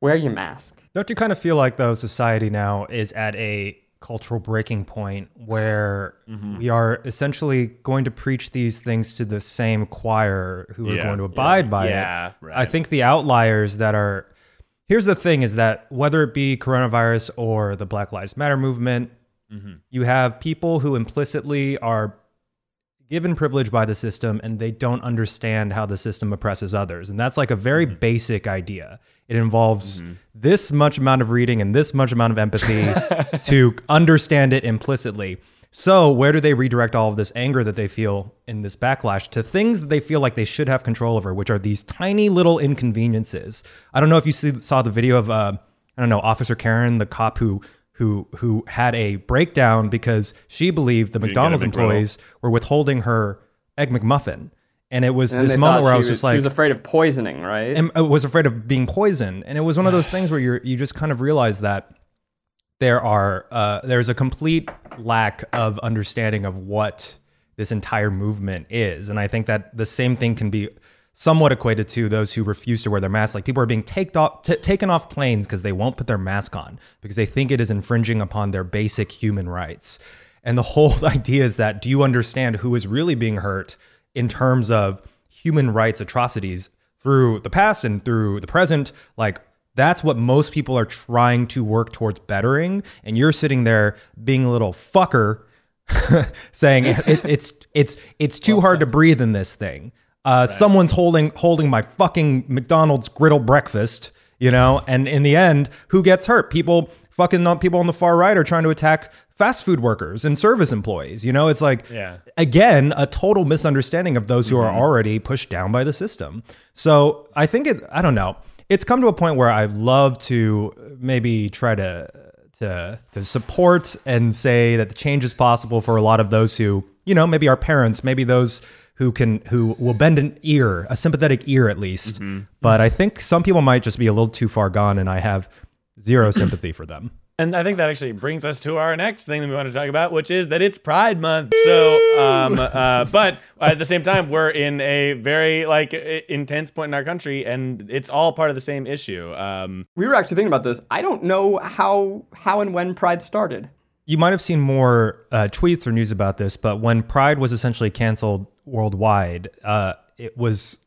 Wear your mask. Don't you kind of feel like though society now is at a cultural breaking point where mm-hmm. we are essentially going to preach these things to the same choir who are going to abide by Yeah, it. right. I think the outliers that are here's the thing is that whether it be coronavirus or the Black Lives Matter movement, mm-hmm. you have people who implicitly are given privilege by the system and they don't understand how the system oppresses others. And that's like a very mm-hmm. basic idea. It involves mm-hmm. this much amount of reading and this much amount of empathy to understand it implicitly. So, where do they redirect all of this anger that they feel in this backlash to things that they feel like they should have control over, which are these tiny little inconveniences? I don't know if you see, saw the video of, uh, I don't know, Officer Karen, the cop who who who had a breakdown because she believed the get a McDonald's employees were withholding her egg McMuffin, and it was And this they moment where I she was just like, she was afraid of poisoning, right? and I was afraid of being poisoned. And it was one of those things where you're you just kind of realize that there are uh, there's a complete lack of understanding of what this entire movement is, and I think that the same thing can be somewhat equated to those who refuse to wear their masks. Like people are being taked off, t- taken off planes because they won't put their mask on because they think it is infringing upon their basic human rights. And the whole idea is that do you understand who is really being hurt in terms of human rights atrocities through the past and through the present? Like that's what most people are trying to work towards bettering. And you're sitting there being a little fucker saying it, it's it's it's too hard to breathe in this thing. Uh, Someone's holding holding my fucking McDonald's griddle breakfast, you know, and in the end, who gets hurt? People fucking people on the far right are trying to attack fast food workers and service employees. You know, it's like Yeah. again a total misunderstanding of those who are already pushed down by the system. So I think it. I don't know. It's come to a point where I love to maybe try to to to support and say that the change is possible for a lot of those who you know maybe our parents, maybe those who can who will bend an ear, a sympathetic ear at least. Mm-hmm. But I think some people might just be a little too far gone, and I have zero sympathy for them. And I think that actually brings us to our next thing that we want to talk about, which is that it's Pride Month. So, um, uh, but at the same time, we're in a very like intense point in our country, and it's all part of the same issue. Um, we were actually thinking about this. I don't know how how and when Pride started. You might have seen more uh, tweets or news about this, but when Pride was essentially canceled worldwide, uh, it was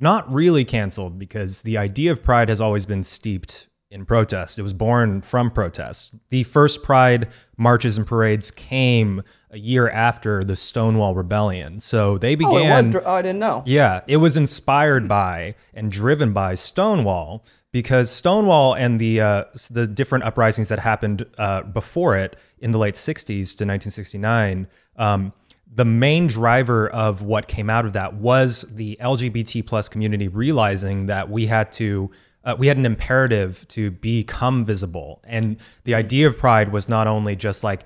not really canceled because the idea of Pride has always been steeped in protest. It was born from protest. The first Pride marches and parades came a year after the Stonewall Rebellion. So they Oh, it began. was. dr- Oh, I didn't know. Yeah, it was inspired by and driven by Stonewall because Stonewall and the uh, the different uprisings that happened uh, before it in the late '60s to 1969. Um, the main driver of what came out of that was the LGBT plus community realizing that we had to uh, we had an imperative to become visible, and the idea of Pride was not only just like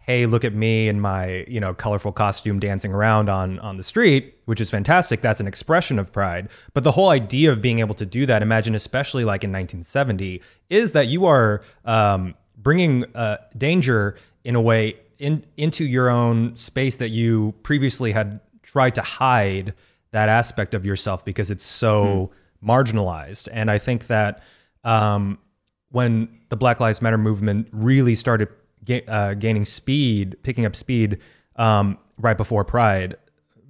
hey look at me in my you know colorful costume dancing around on on the street which is fantastic. That's an expression of pride. But the whole idea of being able to do that imagine especially like in 1970 is that you are um, bringing uh, danger in a way in into your own space that you previously had tried to hide that aspect of yourself because it's so marginalized and i think that um, when the Black Lives Matter movement really started ga- uh, gaining speed, picking up speed um, right before Pride,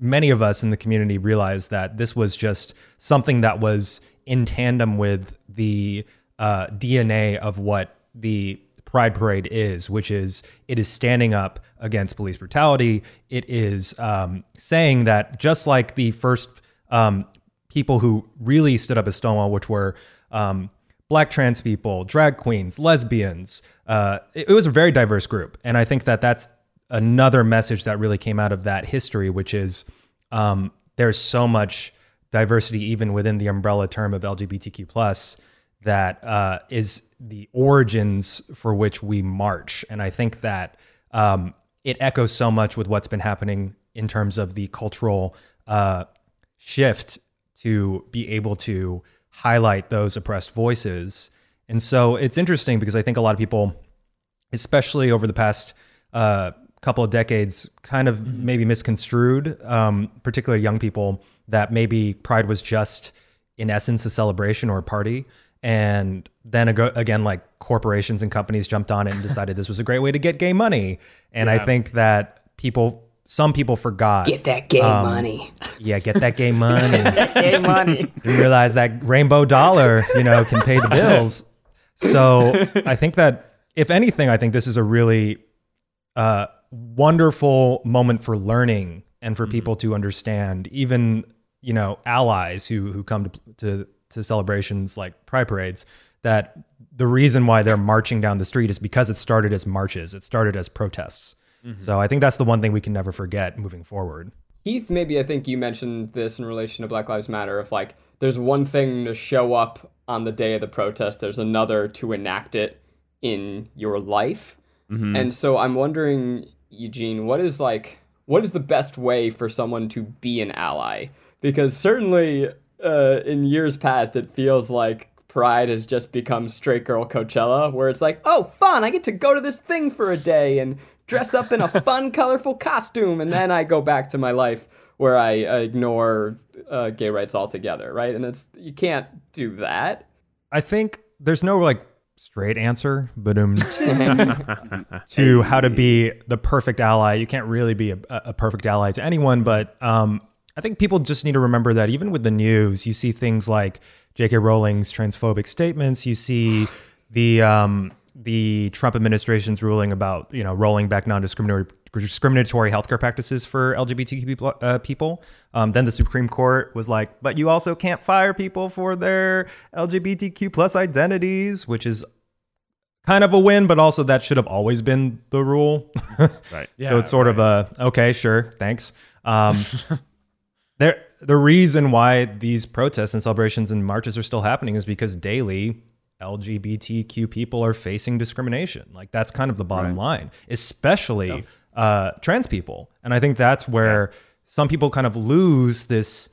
many of us in the community realized that this was just something that was in tandem with the uh, DNA of what the Pride Parade is, which is it is standing up against police brutality. It is um, saying that just like the first um, people who really stood up as Stonewall, which were um, black trans people, drag queens, lesbians. Uh, it, it was a very diverse group, and I think that that's another message that really came out of that history, which is um, there's so much diversity even within the umbrella term of LGBTQ plus that uh, is the origins for which we march, and I think that um, it echoes so much with what's been happening in terms of the cultural uh, shift to be able to highlight those oppressed voices. And so it's interesting because I think a lot of people, especially over the past uh, couple of decades, kind of maybe misconstrued, um, particularly young people, that maybe Pride was just in essence a celebration or a party. And then ag- again, like corporations and companies jumped on it and decided this was a great way to get gay money. And I think that people, some people forgot. Get that gay Um, money. Yeah, get that gay money. gay money. Didn't realize that rainbow dollar, you know, can pay the bills. So I think that if anything, I think this is a really uh, wonderful moment for learning and for people to understand, even you know, allies who who come to to, to celebrations like pride parades, that the reason why they're marching down the street is because it started as marches, it started as protests. So I think that's the one thing we can never forget moving forward. Heath, maybe I think you mentioned this in relation to Black Lives Matter. If like there's one thing to show up on the day of the protest, there's another to enact it in your life. And so I'm wondering, Eugene, what is like what is the best way for someone to be an ally? Because certainly uh, in years past, it feels like Pride has just become straight girl Coachella, where it's like, oh, fun! I get to go to this thing for a day and dress up in a fun, colorful costume, and then I go back to my life where I uh, ignore uh, gay rights altogether, right? And it's you can't do that. I think there's no like straight answer, but um, to how to be the perfect ally. You can't really be a, a perfect ally to anyone, but um, I think people just need to remember that even with the news, you see things like J.K. Rowling's transphobic statements. You see the um, the Trump administration's ruling about you know rolling back non-discriminatory discriminatory healthcare practices for LGBTQ people. Uh, people. Um, then the Supreme Court was like, but you also can't fire people for their LGBTQ plus identities, which is kind of a win, but also that should have always been the rule. Right. Yeah, so it's sort of a okay, sure, thanks. Um, there, the reason why these protests and celebrations and marches are still happening is because daily LGBTQ people are facing discrimination. Like that's kind of the bottom line, especially uh, trans people. And I think that's where some people kind of lose this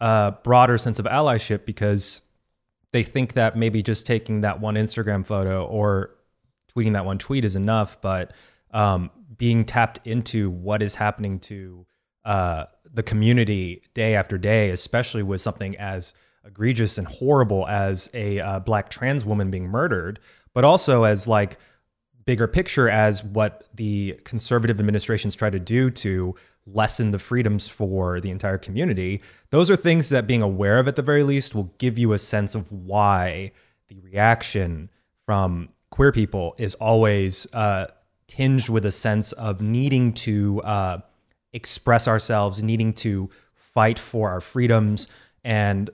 uh, broader sense of allyship because they think that maybe just taking that one Instagram photo or tweeting that one tweet is enough, but um, being tapped into what is happening to uh, the community day after day, especially with something as egregious and horrible as a uh, black trans woman being murdered, but also as like bigger picture as what the conservative administrations try to do to lessen the freedoms for the entire community. Those are things that being aware of at the very least will give you a sense of why the reaction from queer people is always uh, tinged with a sense of needing to uh, express ourselves, needing to fight for our freedoms, and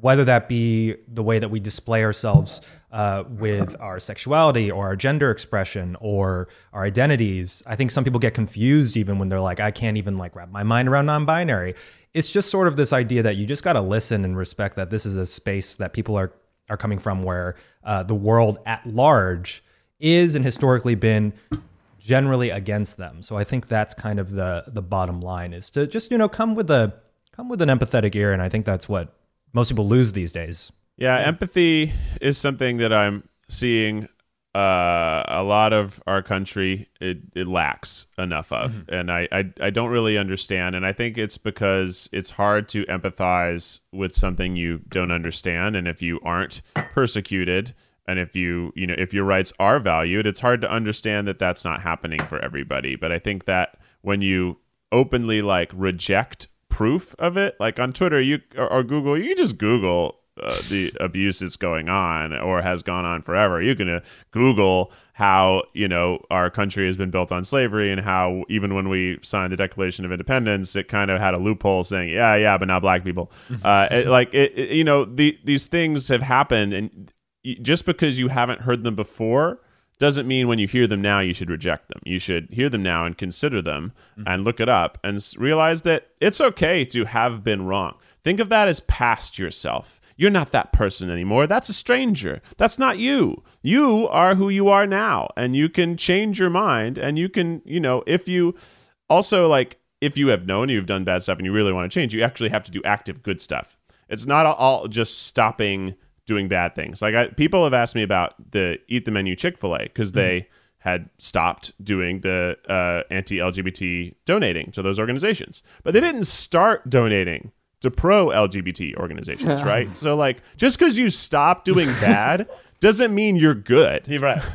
whether that be the way that we display ourselves uh, with our sexuality or our gender expression or our identities. I think some people get confused even when they're like, I can't even like wrap my mind around non-binary. It's just sort of this idea that you just got to listen and respect that this is a space that people are are coming from where uh, the world at large is and historically been generally against them. So I think that's kind of the the bottom line is to just you know come with a come with an empathetic ear, and I think that's what most people lose these days. Yeah, empathy is something that I'm seeing uh, a lot of our country it, it lacks enough of, Mm-hmm. and I, I I don't really understand, and I think it's because it's hard to empathize with something you don't understand, and if you aren't persecuted, and if you you know if your rights are valued, it's hard to understand that that's not happening for everybody. But I think that when you openly like reject proof of it, like on Twitter, you or, or Google, you can just Google uh, the abuse that's going on or has gone on forever. You can uh, Google how you know our country has been built on slavery and how even when we signed the Declaration of Independence, it kind of had a loophole saying, "Yeah, yeah, but not black people." uh, it, like it, it- you know, the, these things have happened, and just because you haven't heard them before doesn't mean when you hear them now you should reject them. You should hear them now and consider them mm-hmm. and look it up and realize that it's okay to have been wrong. Think of that as past yourself. You're not that person anymore. That's a stranger. That's not you. You are who you are now and you can change your mind and you can, you know, if you also like if you have known you've done bad stuff and you really want to change, you actually have to do active good stuff. It's not all just stopping doing bad things. Like I, people have asked me about the Eat the Menu Chick Fil A because they had stopped doing the uh, anti-LGBT donating to those organizations, but they didn't start donating to pro-LGBT organizations, right? So like, just because you stop doing bad doesn't mean you're good. You're right.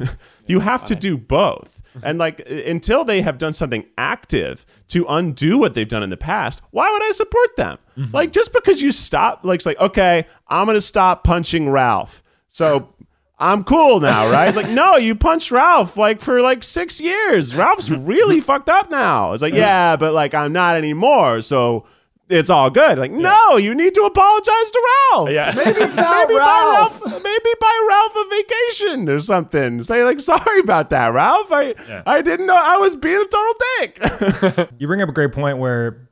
You have to do both. And like until they have done something active to undo what they've done in the past, why would I support them? Mm-hmm. Like just because you stop, like it's like okay, I'm gonna stop punching Ralph, so I'm cool now, right? It's like no, you punched Ralph like for like six years. Ralph's really fucked up now. It's like yeah, but like I'm not anymore, so. It's all good. Like, no, you need to apologize to Ralph. Yeah. Maybe, maybe buy Ralph. Maybe buy Ralph a vacation or something. Say like, sorry about that, Ralph. I I didn't know I was being a total dick. You bring up a great point where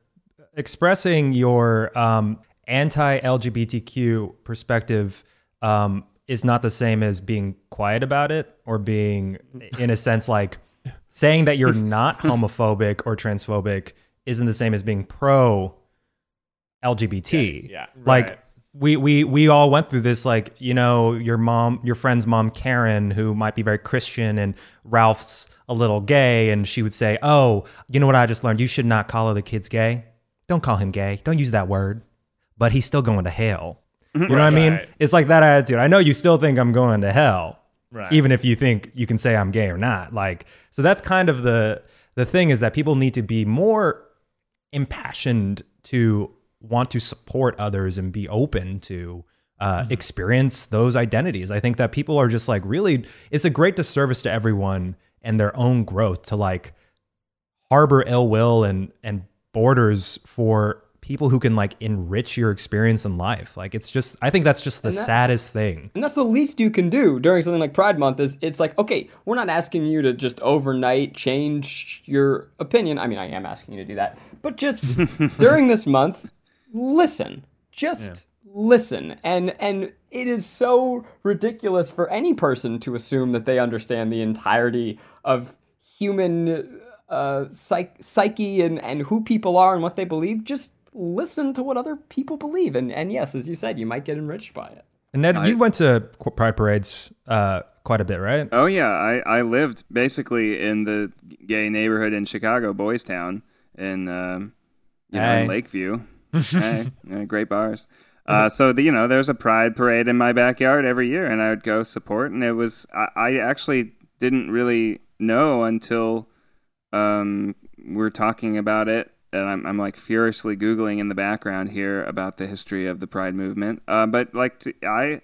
expressing your um, anti LGBTQ perspective um, is not the same as being quiet about it or being, in a sense, like saying that you're not homophobic or transphobic isn't the same as being pro LGBT. Yeah, Like, right. we, we we all went through this like you know your mom your friend's mom Karen who might be very Christian and Ralph's a little gay and she would say oh you know what I just learned? You should not call other kids gay. Don't call him gay. Don't use that word. But he's still going to hell. You know what I mean? It's like that attitude. I know you still think I'm going to hell Right. even if you think you can say I'm gay or not. Like so that's kind of the the thing is that people need to be more impassioned to want to support others and be open to uh, experience those identities. I think that people are just like really, it's a great disservice to everyone and their own growth to like harbor ill will and and borders for people who can like enrich your experience in life. Like it's just, I think that's just the that- saddest thing. And that's the least you can do during something like Pride Month is it's like, okay, we're not asking you to just overnight change your opinion. I mean, I am asking you to do that. But just during this month, listen. Just listen. And and it is so ridiculous for any person to assume that they understand the entirety of human uh, psych- psyche and, and who people are and what they believe. Just listen to what other people believe. And, and yes, as you said, you might get enriched by it. And Ned, you went to pride parades uh, quite a bit, right? Oh yeah, I, I lived basically in the gay neighborhood in Chicago, Boys Town, in um, you know in Lakeview. Hey, great bars. Uh, so the, you know, there's a pride parade in my backyard every year, and I would go support. And it was I, I actually didn't really know until um, we're talking about it, and I'm, I'm like furiously googling in the background here about the history of the pride movement. Uh, but like I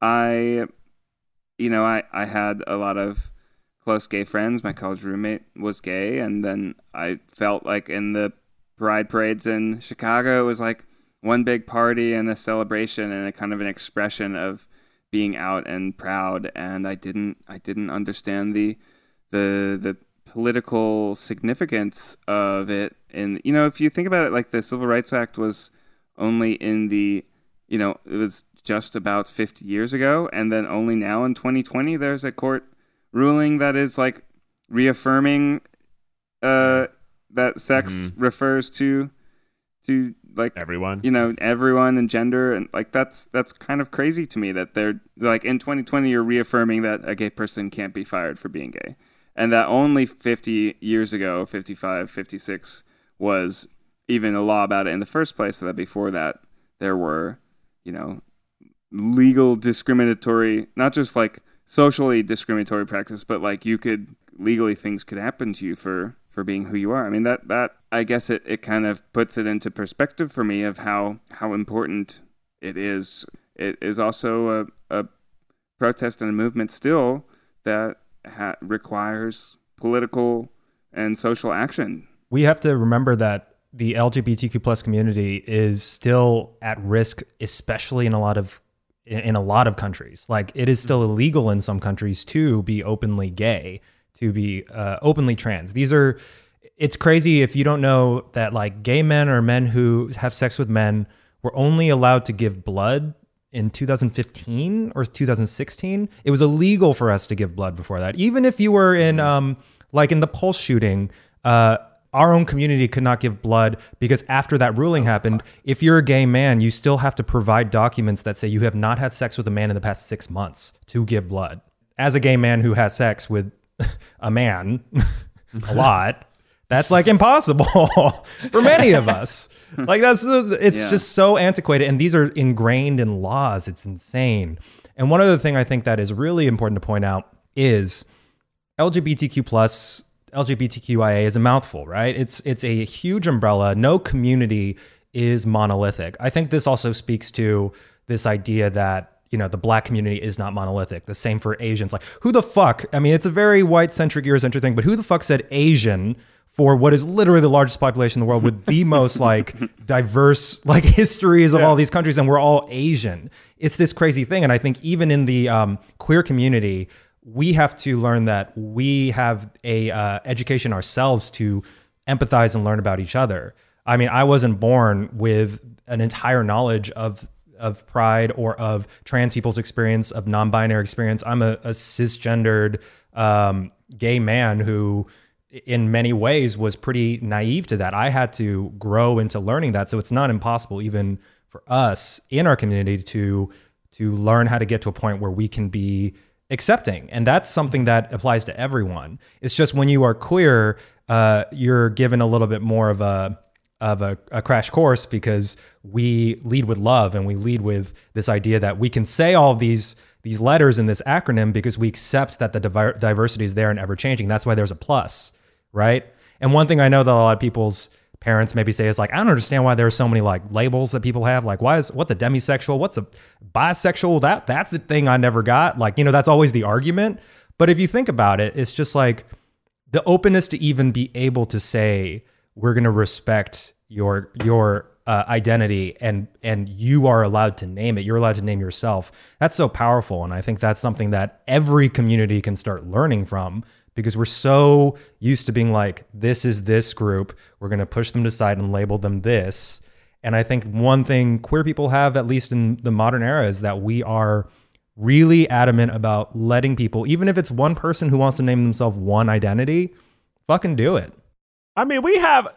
I you know, I, I had a lot of close gay friends. My college roommate was gay, and then I felt like in the pride parades in Chicago, it was like one big party and a celebration and a kind of an expression of being out and proud. And I didn't I didn't understand the the the political significance of it. And you know, if you think about it, like the Civil Rights Act was only in the you know it was just about 50 years ago and then only now in 2020 there's a court ruling that is like reaffirming uh that sex Mm-hmm. refers to to like Everyone. you know everyone and gender and like that's that's kind of crazy to me that they're like in 2020 you're reaffirming that a gay person can't be fired for being gay and that only 50 years ago 55 56 was even a law about it in the first place so that before that there were you know legal discriminatory not just like socially discriminatory practice but like you could legally things could happen to you for for being who you are. I mean that that i guess it, it kind of puts it into perspective for me of how how important it is. It is also a, a protest and a movement still that ha- requires political and social action. We have to remember that the LGBTQ plus community is still at risk, especially in a lot of in in a lot of countries. Like it is still illegal in some countries to be openly gay, to be uh, openly trans. These are. It's crazy if you don't know that like gay men or men who have sex with men were only allowed to give blood in 2015 or 2016 it was illegal for us to give blood before that even if you were in um like in the pulse shooting uh our own community could not give blood because after that ruling happened if you're a gay man you still have to provide documents that say you have not had sex with a man in the past six months to give blood as a gay man who has sex with a man a lot that's like impossible for many of us. Like that's it's Yeah. just so antiquated and these are ingrained in laws. It's insane. And one other thing i think that is really important to point out is lgbtq plus lgbtqia is a mouthful right? It's it's a huge umbrella. No community is monolithic. I think this also speaks to this idea that you know the black community is not monolithic. The same for asians. Like who the fuck i mean it's a very white centric eurocentric thing but who the fuck said asian for what is literally the largest population in the world with the most like diverse like histories of all these countries and we're all asian? It's this crazy thing and i think even in the um, queer community we have to learn that we have a uh, education ourselves to empathize and learn about each other. I mean i wasn't born with an entire knowledge of of pride or of trans people's experience of non-binary experience i'm a, a cisgendered um, gay man who in many ways was pretty naive to that. I had to grow into learning that. So it's not impossible even for us in our community to to learn how to get to a point where we can be accepting. And that's something that applies to everyone. It's just when you are queer, uh, you're given a little bit more of a of a, a crash course because we lead with love and we lead with this idea that we can say all these these letters in this acronym because we accept that the diver- diversity is there and ever changing. That's why there's a plus, right? And one thing I know that a lot of people's parents maybe say is like, I don't understand why there are so many like labels that people have. Like, why is what's a demisexual? What's a bisexual? That that's the thing I never got. Like, you know, that's always the argument. But if you think about it, it's just like the openness to even be able to say we're going to respect your your uh, identity and and you are allowed to name it. You're allowed to name yourself. That's so powerful and i think that's something that every community can start learning from because we're so used to being like this is this group. We're going to push them to side and label them this. And i think one thing queer people have at least in the modern era is that we are really adamant about letting people even if it's one person who wants to name themselves one identity fucking do it I mean, we have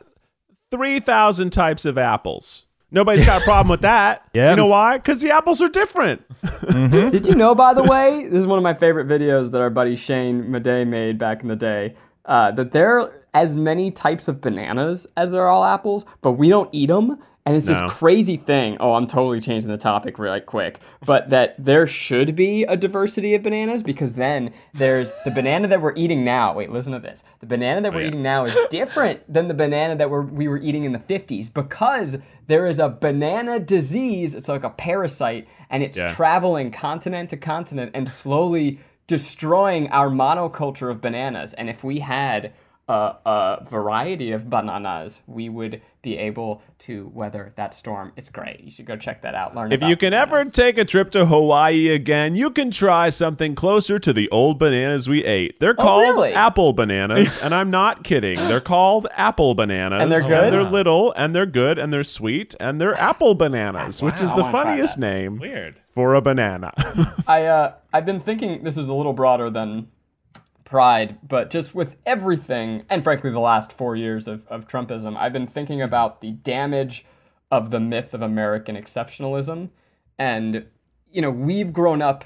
3,000 types of apples. Nobody's got a problem with that. Yeah. You know why? Because the apples are different. Did you know, by the way, this is one of my favorite videos that our buddy Shane Madej made back in the day. Uh, that there are as many types of bananas as there are all apples, but we don't eat them. And it's No. this crazy thing. Oh, I'm totally changing the topic really quick. But that there should be a diversity of bananas because then there's the banana that we're eating now. Wait, listen to this. The banana that we're oh, yeah. eating now is different than the banana that we're, we were eating in the 50s because there is a banana disease. It's like a parasite and it's Yeah. traveling continent to continent and slowly destroying our monoculture of bananas. And if we had a, a variety of bananas, we would be able to weather that storm. It's great. You should go check that out. Learn If about you can ever take a trip to Hawaii again, you can try something closer to the old bananas we ate. They're called Oh, really? apple bananas, and I'm not kidding. They're called apple bananas. And they're good? they're little, and they're good, and they're sweet, and they're apple bananas, which is I the funniest name Weird. for a banana. I uh, I've been thinking this is a little broader than pride, but just with everything, and frankly, the last four years of, of Trumpism, I've been thinking about the damage of the myth of American exceptionalism. And, you know, we've grown up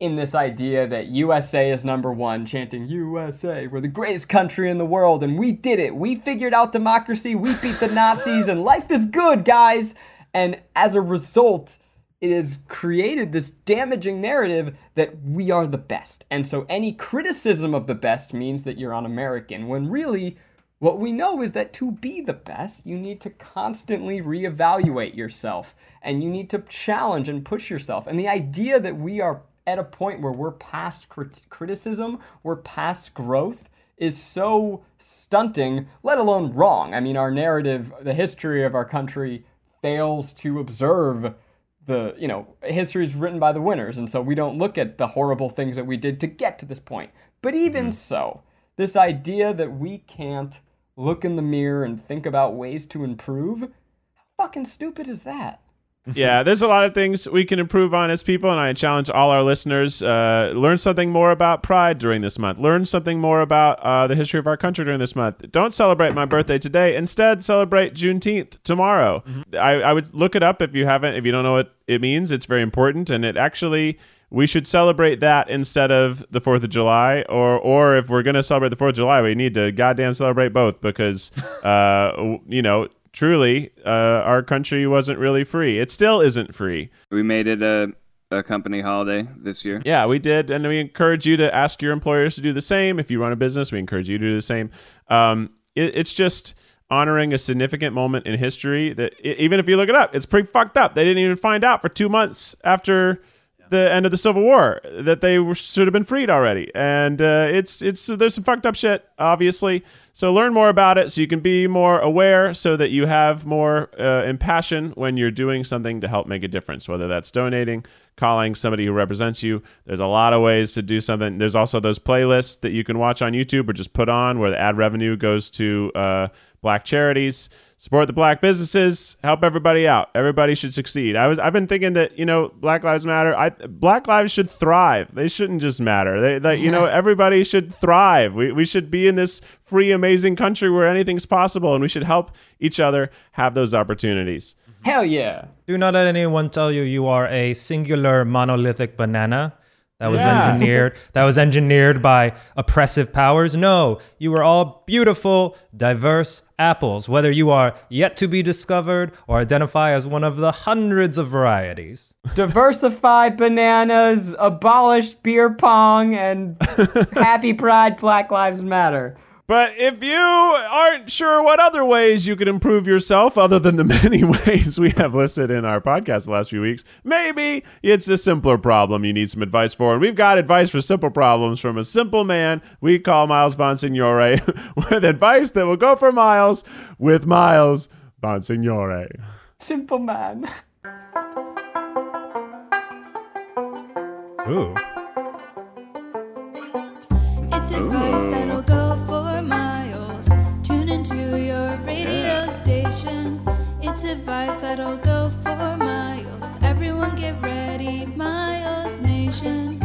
in this idea that USA is number one, chanting USA, we're the greatest country in the world, and we did it. We figured out democracy, we beat the Nazis, and life is good, guys. And as a result, it has created this damaging narrative that we are the best. And so any criticism of the best means that you're un American, when really, what we know is that to be the best, you need to constantly reevaluate yourself and you need to challenge and push yourself. And the idea that we are at a point where we're past crit- criticism, we're past growth, is so stunting, let alone wrong. I mean, our narrative, the history of our country fails to observe the, you know, history is written by the winners, and so we don't look at the horrible things that we did to get to this point. But even mm-hmm. so, this idea that we can't look in the mirror and think about ways to improve, how fucking stupid is that? Yeah, there's a lot of things we can improve on as people, and I challenge all our listeners uh, learn something more about pride during this month. Learn something more about uh, the history of our country during this month. Don't celebrate my birthday today. Instead, celebrate Juneteenth tomorrow. I, I would look it up if you haven't. If you don't know what it means, it's very important, and it actually we should celebrate that instead of the Fourth of July, or or if we're gonna celebrate the Fourth of July, we need to goddamn celebrate both because uh, you know truly uh, our country wasn't really free. It still isn't free. We made it a, a company holiday this year. Yeah, we did, and we encourage you to ask your employers to do the same. If you run a business, we encourage you to do the same. Um, it, it's just honoring a significant moment in history that even if you look it up, it's pretty fucked up. They didn't even find out for two months after the end of the Civil War that they were, should have been freed already, and uh, it's it's there's some fucked up shit, obviously. So learn more about it so you can be more aware, so that you have more uh, impassion when you're doing something to help make a difference. Whether that's donating, calling somebody who represents you. There's a lot of ways to do something. There's also those playlists that you can watch on YouTube or just put on where the ad revenue goes to uh, black charities. Support the black businesses. Help everybody out. Everybody should succeed. I was I've been thinking that you know Black Lives Matter. I Black lives should thrive. They shouldn't just matter. They, they you know everybody should thrive. We we should be in this free amazing country where anything's possible, and we should help each other have those opportunities. Hell yeah. Do not let anyone tell you you are a singular monolithic banana that was Yeah. engineered that was engineered by oppressive powers. No, you are all beautiful, diverse apples, whether you are yet to be discovered or identify as one of the hundreds of varieties. Diversify bananas, abolish beer pong, and happy pride, Black Lives Matter. But if you aren't sure what other ways you could improve yourself, other than the many ways we have listed in our podcast the last few weeks, maybe it's a simpler problem you need some advice for. And we've got advice for simple problems from a simple man we call Miles Bonsignore with advice that will go for miles with Miles Bonsignore. Simple man. Ooh. It's advice that'll go for miles. Everyone get ready, Miles Nation.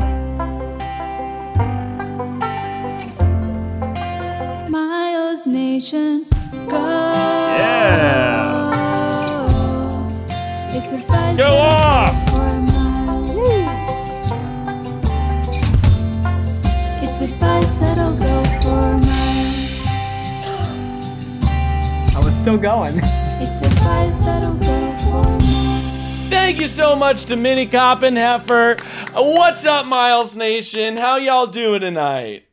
Miles Nation, go. Yeah. It's advice Go off. go for miles. It's advice that'll go for miles. I was still going. Thank you so much to Minnie Koppenheffer. Uh, What's up, Miles Nation? How y'all doing tonight?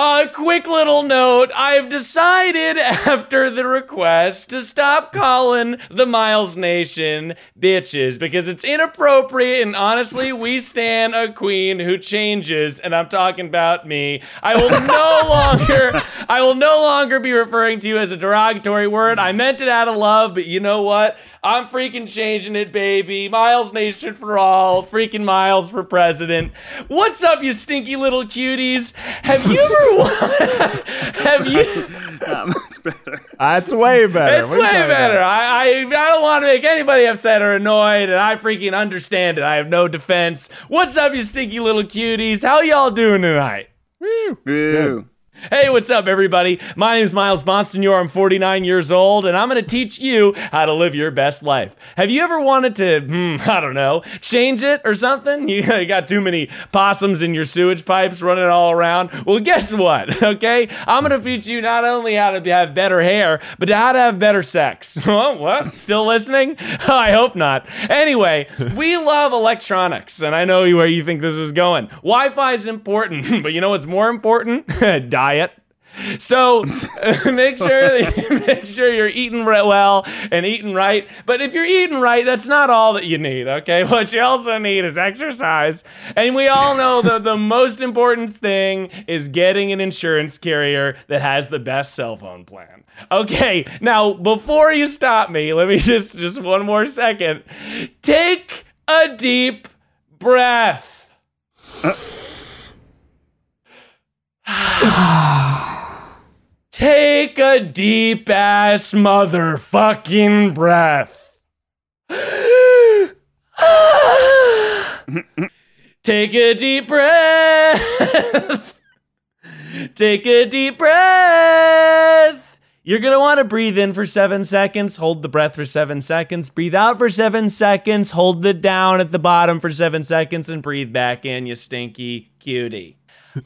A quick little note I've decided after the request to stop calling the Miles Nation bitches because it's inappropriate and honestly, we stand a queen who changes, and I'm talking about me. I will no longer I will no longer be referring to you as a derogatory word. I meant it out of love, but you know what? I'm freaking changing it, baby. Miles Nation for all. Freaking Miles for president. What's up, you stinky little cuties? Have you ever have you um, Not much better. That's way better. it's What are you way better. I, I I don't want to make anybody upset or annoyed, and I freaking understand it. I have no defense. What's up, you stinky little cuties? How y'all doing tonight? Boo. Hey, what's up, everybody? My name is Miles Bonsignore. I'm 49 years old, and I'm going to teach you how to live your best life. Have you ever wanted to, hmm, I don't know, change it or something? You got too many possums in your sewage pipes running all around? Well, guess what? Okay, I'm going to teach you not only how to have better hair, but how to have better sex. Oh, what? Still listening? I hope not. Anyway, we love electronics, and I know where you think this is going. Wi Fi is important, but you know what's more important? So make sure that make sure you're eating well and eating right. But if you're eating right, that's not all that you need. Okay, what you also need is exercise. And we all know that the most important thing is getting an insurance carrier that has the best cell phone plan. Okay, now before you stop me, let me just just one more second. Take a deep breath. Uh, Take a deep ass motherfucking breath. Take a deep breath. Take a deep breath. You're gonna wanna breathe in for seven seconds, hold the breath for seven seconds, breathe out for seven seconds, hold it down at the bottom for seven seconds, and breathe back in, you stinky cutie.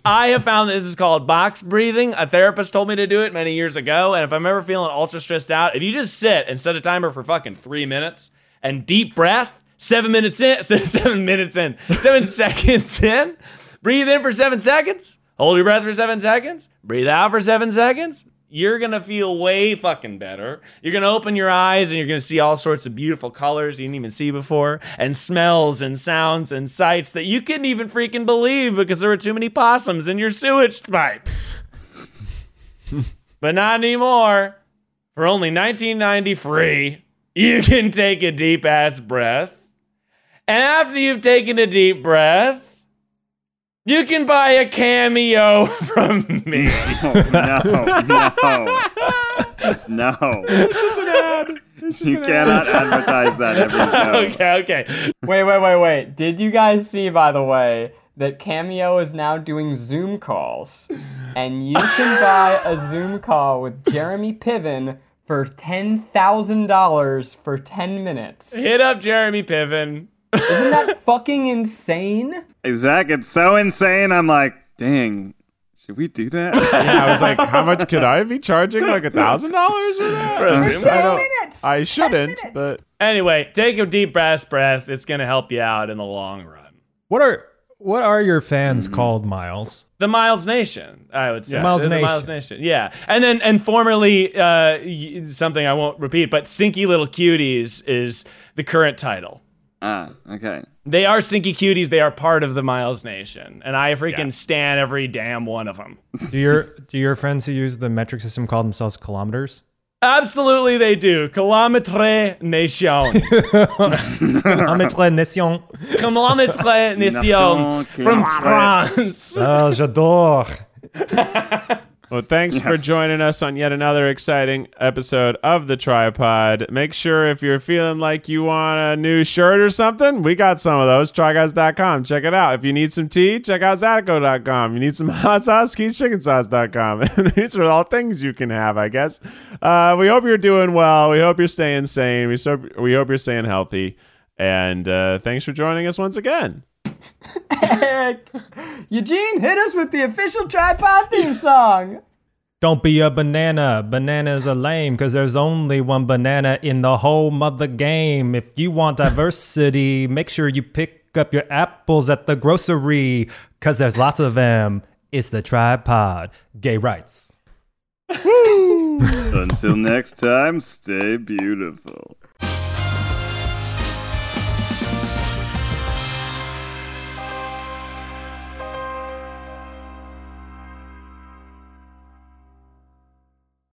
I have found that this is called box breathing. A therapist told me to do it many years ago. And if I'm ever feeling ultra stressed out, if you just sit and set a timer for fucking three minutes and deep breath, seven minutes in, seven minutes in, seven seconds in, breathe in for seven seconds, hold your breath for seven seconds, breathe out for seven seconds. You're gonna feel way fucking better. You're gonna open your eyes and you're gonna see all sorts of beautiful colors you didn't even see before, and smells and sounds and sights that you couldn't even freaking believe because there were too many possums in your sewage pipes. but not anymore. For only 1990 free, you can take a deep ass breath. And after you've taken a deep breath, you can buy a cameo from me. No, no, no. no. You cannot advertise that every show. okay, okay. Wait, wait, wait, wait. Did you guys see, by the way, that Cameo is now doing Zoom calls? And you can buy a Zoom call with Jeremy Piven for $10,000 for 10 minutes. Hit up Jeremy Piven. Isn't that fucking insane? Zach, it's so insane. I'm like, dang, should we do that? Yeah, I was like, how much could I be charging? Like a thousand dollars for that? For a Zoom I call? don't. I shouldn't, but Anyway, take a deep breath, breath. It's gonna help you out in the long run. What are what are your fans called, Miles? The Miles Nation, I would say. Miles the, Nation. Miles Nation, yeah. And then, and formerly, uh, something I won't repeat, but Stinky Little Cuties is the current title. Ah, okay. They are Stinky Cuties. They are part of the Miles Nation, and I freaking stan every damn one of them. Do your do your friends who use the metric system call themselves kilometers? Absolutely, they do. Kilometre Nation. Kilometre nation. Kilometre Nation Nation from France. Oh, j'adore. Well, thanks for joining us on yet another exciting episode of The TryPod. Make sure if you're feeling like you want a new shirt or something, we got some of those. Tryguys.com. Check it out. If you need some tea, check out Zydeco.com. You need some hot sauce, KeithChickenSauce.com. These are all things you can have, I guess. Uh, we hope you're doing well. We hope you're staying sane. We, so, we hope you're staying healthy. And uh, thanks for joining us once again. Eugene, hit us with the official TryPod theme song. Don't be a banana. Bananas are lame because there's only one banana in the whole mother game. If you want diversity, make sure you pick up your apples at the grocery because there's lots of them It's the TryPod. Gay rights. Until next time, stay beautiful.